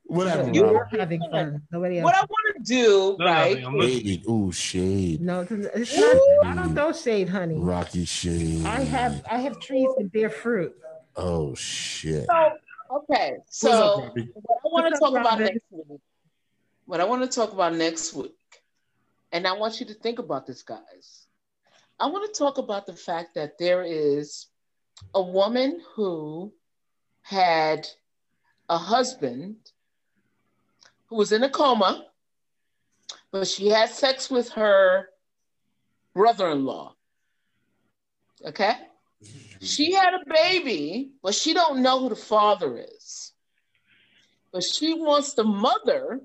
What happened, You- Robert? You're having fun. Nobody else. what I want to do, No, right? nothing. Shade. Ooh, shade. No, it's it's not. I don't throw shade, honey. Rocky shade. I have I have trees that bear fruit. Oh shit. So okay, What's up, so Robbie? what I want to up, talk about next week, what I want to talk about next week, and I want you to think about this, guys. I want to talk about the fact that there is a woman who had a husband who was in a coma, but she had sex with her brother-in-law. Okay? She had a baby, but she don't know who the father is. But she wants the mother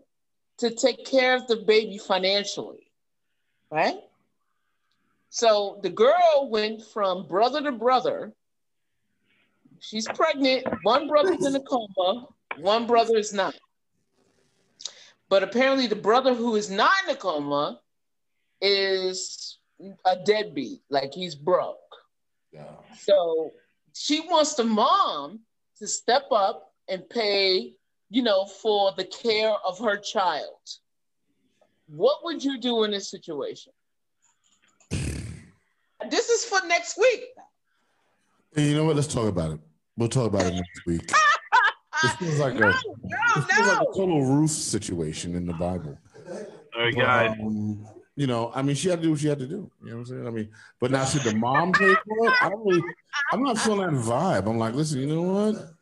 to take care of the baby financially. Right? So the girl went from brother to brother. She's pregnant. One brother's in a coma, one brother is not. But apparently, the brother who is not in a coma is a deadbeat, like he's broke. Yeah. So she wants the mom to step up and pay, you know, for the care of her child. What would you do in this situation? This is for next week. Hey, you know what? Let's talk about it. We'll talk about it next week. This feels like No, a no, this feels like a total Ruth situation in the Bible. All right, guys. Um, you know, I mean, she had to do what she had to do. You know what I'm saying? I mean, but now should the mom pay for it? I don't really. I'm not feeling that vibe. I'm like, listen, you know what?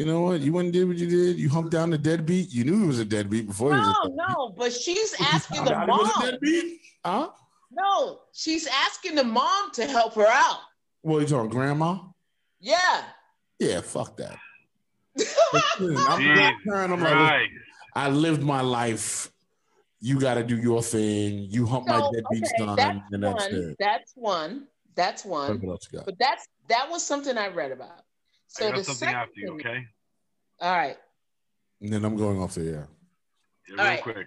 You know what? You went and did what you did. You humped down the deadbeat. You knew he was a deadbeat before he was a No, deadbeat. no, but she's asking the Found out he was a mom. deadbeat? Huh? No, she's asking the mom to help her out. What are you talking, grandma? Yeah. Yeah, fuck that. Listen, I'm a black parent. I'm like. I lived my life. You got to do your thing. You hump my So, deadbeat okay, son, that's and that's one. it. That's one. That's What one. else got? But that's that was something I read about. So I the got something second after you, okay? All right. And then I'm going off the air. Yeah, real right. quick.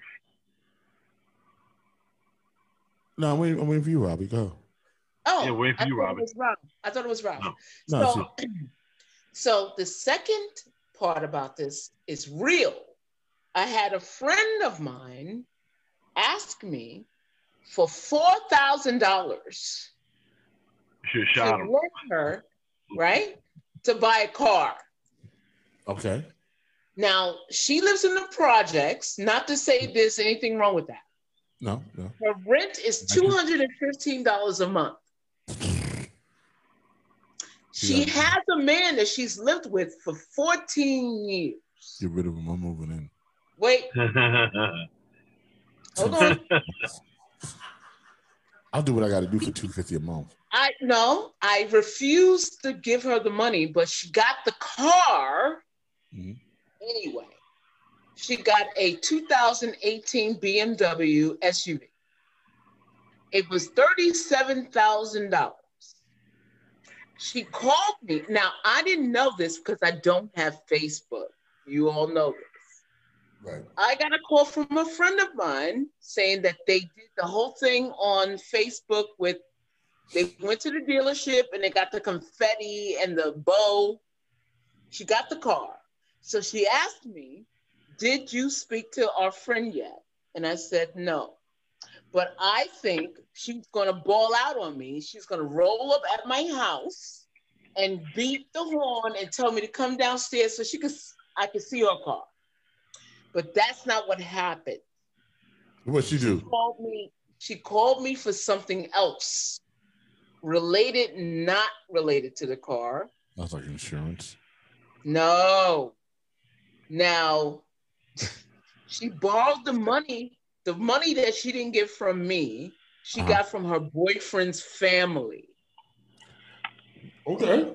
No, I'm waiting, I'm waiting for you, Robbie. Go. Oh, Yeah, wait for I you, thought it was Rob. I thought it was Rob. No. No, so, so the second part about this is real. I had a friend of mine ask me for four thousand dollars You should to have shot him. lend her right? To buy a car. Okay. Now, she lives in the projects, not to say there's anything wrong with that. No, no. Her rent is $215 a month. She Yeah. has a man that she's lived with for 14 years. Get rid of him. I'm moving in. Wait, hold on. I'll do what I got to do for two fifty a month. I no, I refused to give her the money, but she got the car Mhm. anyway. She got a 2018 BMW SUV. It was $37,000. She called me. Now, I didn't know this because I don't have Facebook. You all know this. Right. I got a call from a friend of mine saying that they did the whole thing on Facebook with they went to the dealership and they got the confetti and the bow. She got the car. So she asked me, Did you speak to our friend yet? And I said, No. But I think she's going to ball out on me. She's going to roll up at my house and beat the horn and tell me to come downstairs so she could I could see her car. But that's not what happened. What she do? Called me. She called me for something else, related, not related to the car. That's like insurance. No. Now, she borrowed the money, the money that she didn't get from me, she Uh-huh. got from her boyfriend's family. Okay.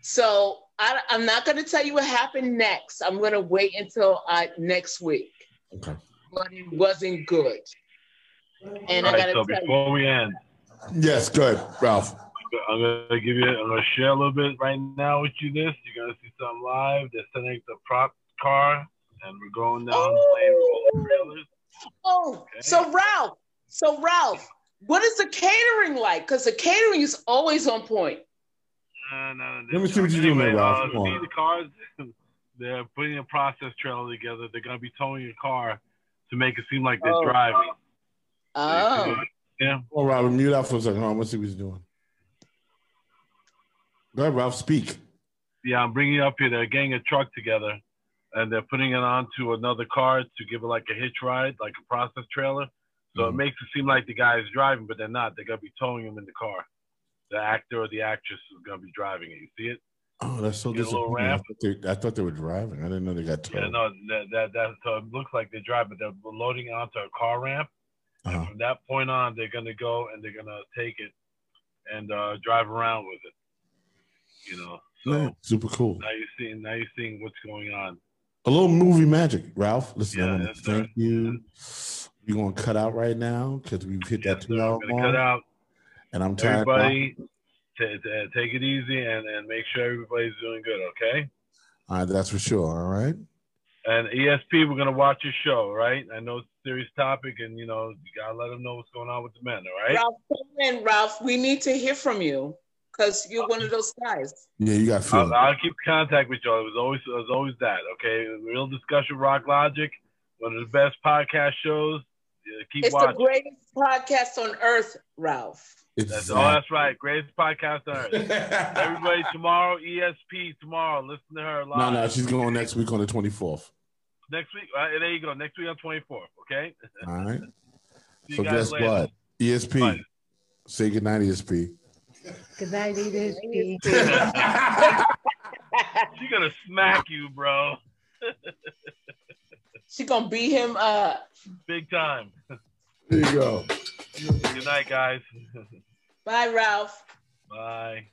So I, I'm not going to tell you what happened next. I'm going to wait until I, next week. Okay. But it wasn't good. And All I right, got to so tell you, before we end, Yes, good, Ralph. I'm gonna give you. I'm gonna share a little bit right now with you. This you're gonna see something live. They're sending the prop car, and we're going down the oh! lane with trailers. oh, so Ralph, so Ralph, what is the catering like? Because the catering is always on point. Uh, no, no, Let me see what you're doing there, anyway, Ralph. uh, Come see the cars. They're putting a process trailer together. They're gonna be towing a car to make it seem like they're Oh. driving. Oh, Yeah. Oh, Robert, mute out for a second. Hold on, let's see what he's doing. Go ahead, Ralph. Speak. Yeah, I'm bringing it up here. They're getting a truck together, and they're putting it onto another car to give it like a hitch ride, like a process trailer. So it Mhm. makes it seem like the guy is driving, but they're not. They're gonna be towing him in the car. The actor or the actress is gonna be driving it. You see it? Oh, that's so disappointing. I thought, they, I thought they were driving. I didn't know they got towed. Yeah, no, that that, that so it looks like they drive, but they're loading onto a car ramp. Uh-huh. From that point on, they're gonna go and they're gonna take it and uh, drive around with it. You know, so Yeah, super cool. now you're seeing now you're seeing what's going on. A little movie magic, Ralph. Listen, Yeah, to thank you. We're going to cut out right now because we've hit that two hour I'm cut mark. out. And I'm tired. now. Everybody, t- t- take it easy and, and make sure everybody's doing good, okay? All right, that's for sure. All right. And ESP, we're gonna watch your show, right? I know it's a serious topic, and you know you gotta let them know what's going on with the men, all right? Ralph, come in, Ralph. We need to hear from you because you're one of those guys. Yeah, you got feeling. I'll, I'll keep contact with y'all. It was always it was always that, okay? Real discussion, Rock Logic, one of the best podcast shows. Yeah, keep It's watching. the greatest podcast on earth, Ralph. That's, oh, that's right. Greatest podcast on earth. Everybody tomorrow, ESP tomorrow. Listen to her live. No, no, she's going next week on the 24th. Next week, uh, there you go. Next week on 24th, okay? All right. So guess later. what? ESP. Say goodnight, ESP. Good night, ESP. She's gonna smack you, bro. She gonna beat him up. Big time. There you go. Good night, guys. Bye, Ralph. Bye.